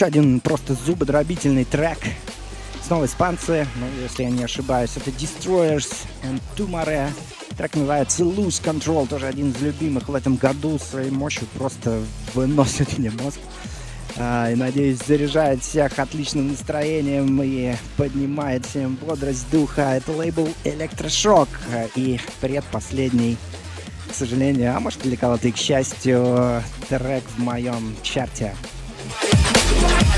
Еще один просто зубодробительный трек. Снова испанцы, ну, если я не ошибаюсь, это Destroyers and Tumare. Трек называется Lose Control, тоже один из любимых в этом году. Своей мощью просто выносит мне мозг. А, и, надеюсь, заряжает всех отличным настроением и поднимает всем бодрость духа. Это лейбл Электрошок и предпоследний, к сожалению, а может для кого-то и к счастью, трек в моем чарте. Thank you.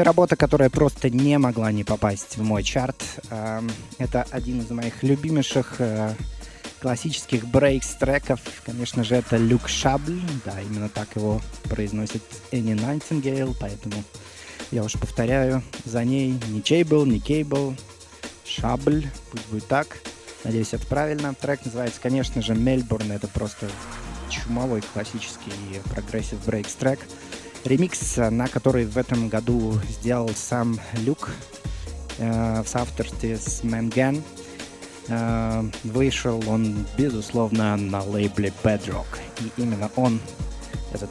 И работа, которая просто не могла не попасть в мой чарт. Эм, Это один из моих любимейших э, классических брейкс треков. Конечно же, это Люк Шабль. Да, именно так его произносит Энни Найтингейл, поэтому я уж повторяю за ней не Чейбл, не Кейбл, Шабль, пусть будет так. Надеюсь, это правильно. Трек называется, конечно же, Мельбурн. Это просто чумовой классический progressive breaks трек. Ремикс, э, на который в этом году сделал сам Люк э, в соавторстве с Мэнген. Э, вышел он, безусловно, на лейбле Bedrock. И именно он, этот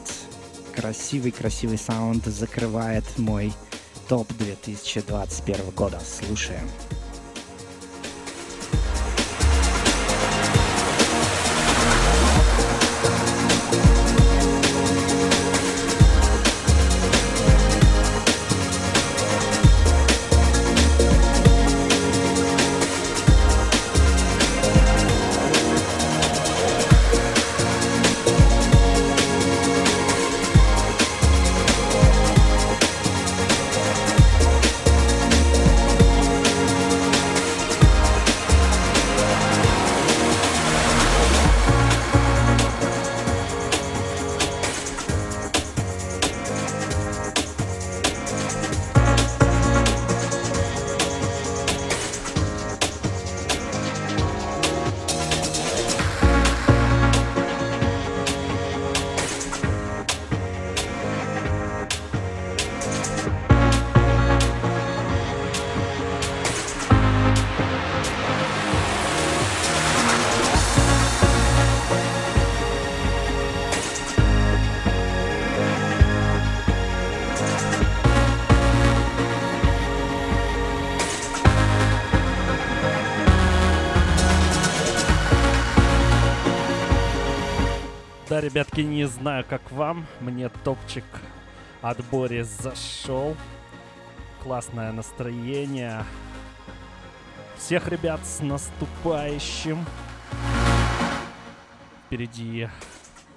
красивый-красивый саунд, закрывает мой топ 2021 года. Слушаем. Ребятки, не знаю, как вам. Мне топчик от Бори зашел. Классное настроение. Всех ребят с наступающим. Впереди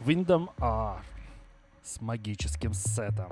Windom R с магическим сетом.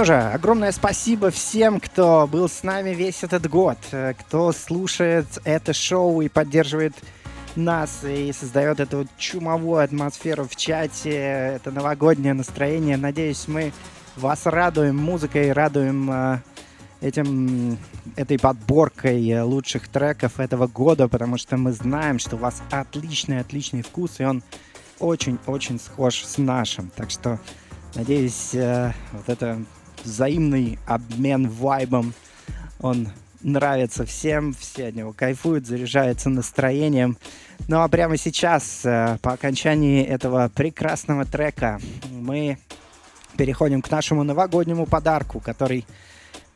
Что же, огромное спасибо всем, кто был с нами весь этот год, э, кто слушает это шоу и поддерживает нас и создает эту чумовую атмосферу в чате, это новогоднее настроение. Надеюсь, мы вас радуем музыкой, радуем э, этим, этой подборкой э, лучших треков этого года, потому что мы знаем, что у вас отличный-отличный вкус, и он очень-очень схож с нашим. Так что Надеюсь, вот это взаимный обмен вайбом, он нравится всем, все от него кайфуют, заряжаются настроением. Ну а прямо сейчас, э, по окончании этого прекрасного трека, мы переходим к нашему новогоднему подарку, который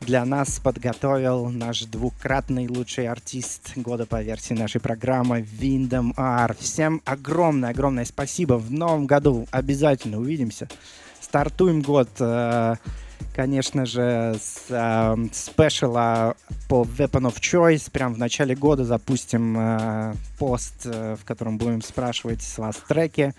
для нас подготовил наш двукратный лучший артист года по версии нашей программы Виндом Ар. Всем огромное-огромное спасибо. В новом году обязательно увидимся. Стартуем год, э, конечно же, с э, спешала по Weapon of Choice. Прям в начале года запустим э, пост, э, в котором будем спрашивать с вас треки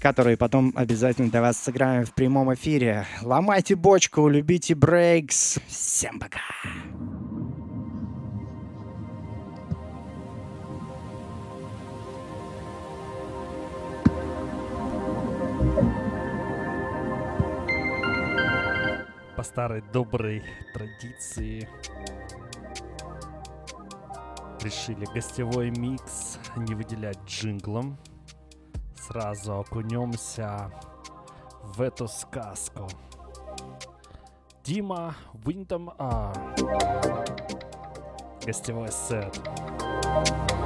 которые потом обязательно для вас сыграем в прямом эфире. Ломайте бочку, любите брейкс. Всем пока! По старой доброй традиции решили гостевой микс не выделять джинглом. Сразу окунемся в эту сказку. Дима Винтом А. Гостевой сет. В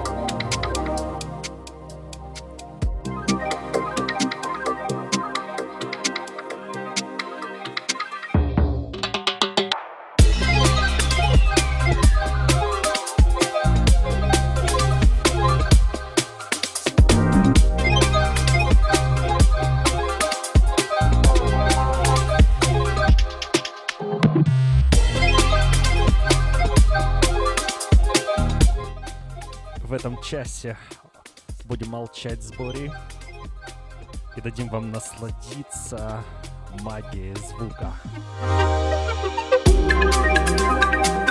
этом часе будем молчать с Бори и дадим вам насладиться магией звука. Thank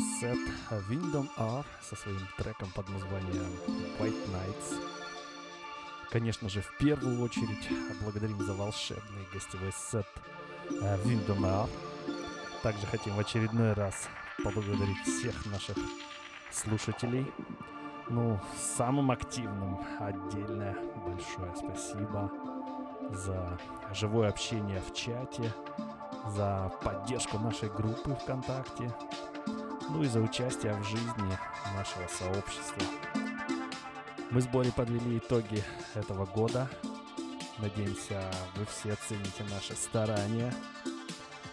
сет Windom R со своим треком под названием White Nights. Конечно же, в первую очередь благодарим за волшебный гостевой сет э, Windom R. Также хотим в очередной раз поблагодарить всех наших слушателей. Ну, самым активным отдельное большое спасибо за живое общение в чате, за поддержку нашей группы ВКонтакте, ну и за участие в жизни нашего сообщества. Мы с Борей подвели итоги этого года. Надеемся, вы все оцените наши старания.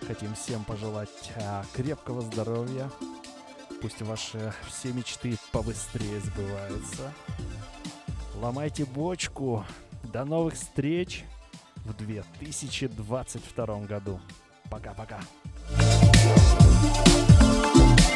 Хотим всем пожелать а, крепкого здоровья. Пусть ваши все мечты побыстрее сбываются. Ломайте бочку. До новых встреч в 2022 году. Пока-пока. Thank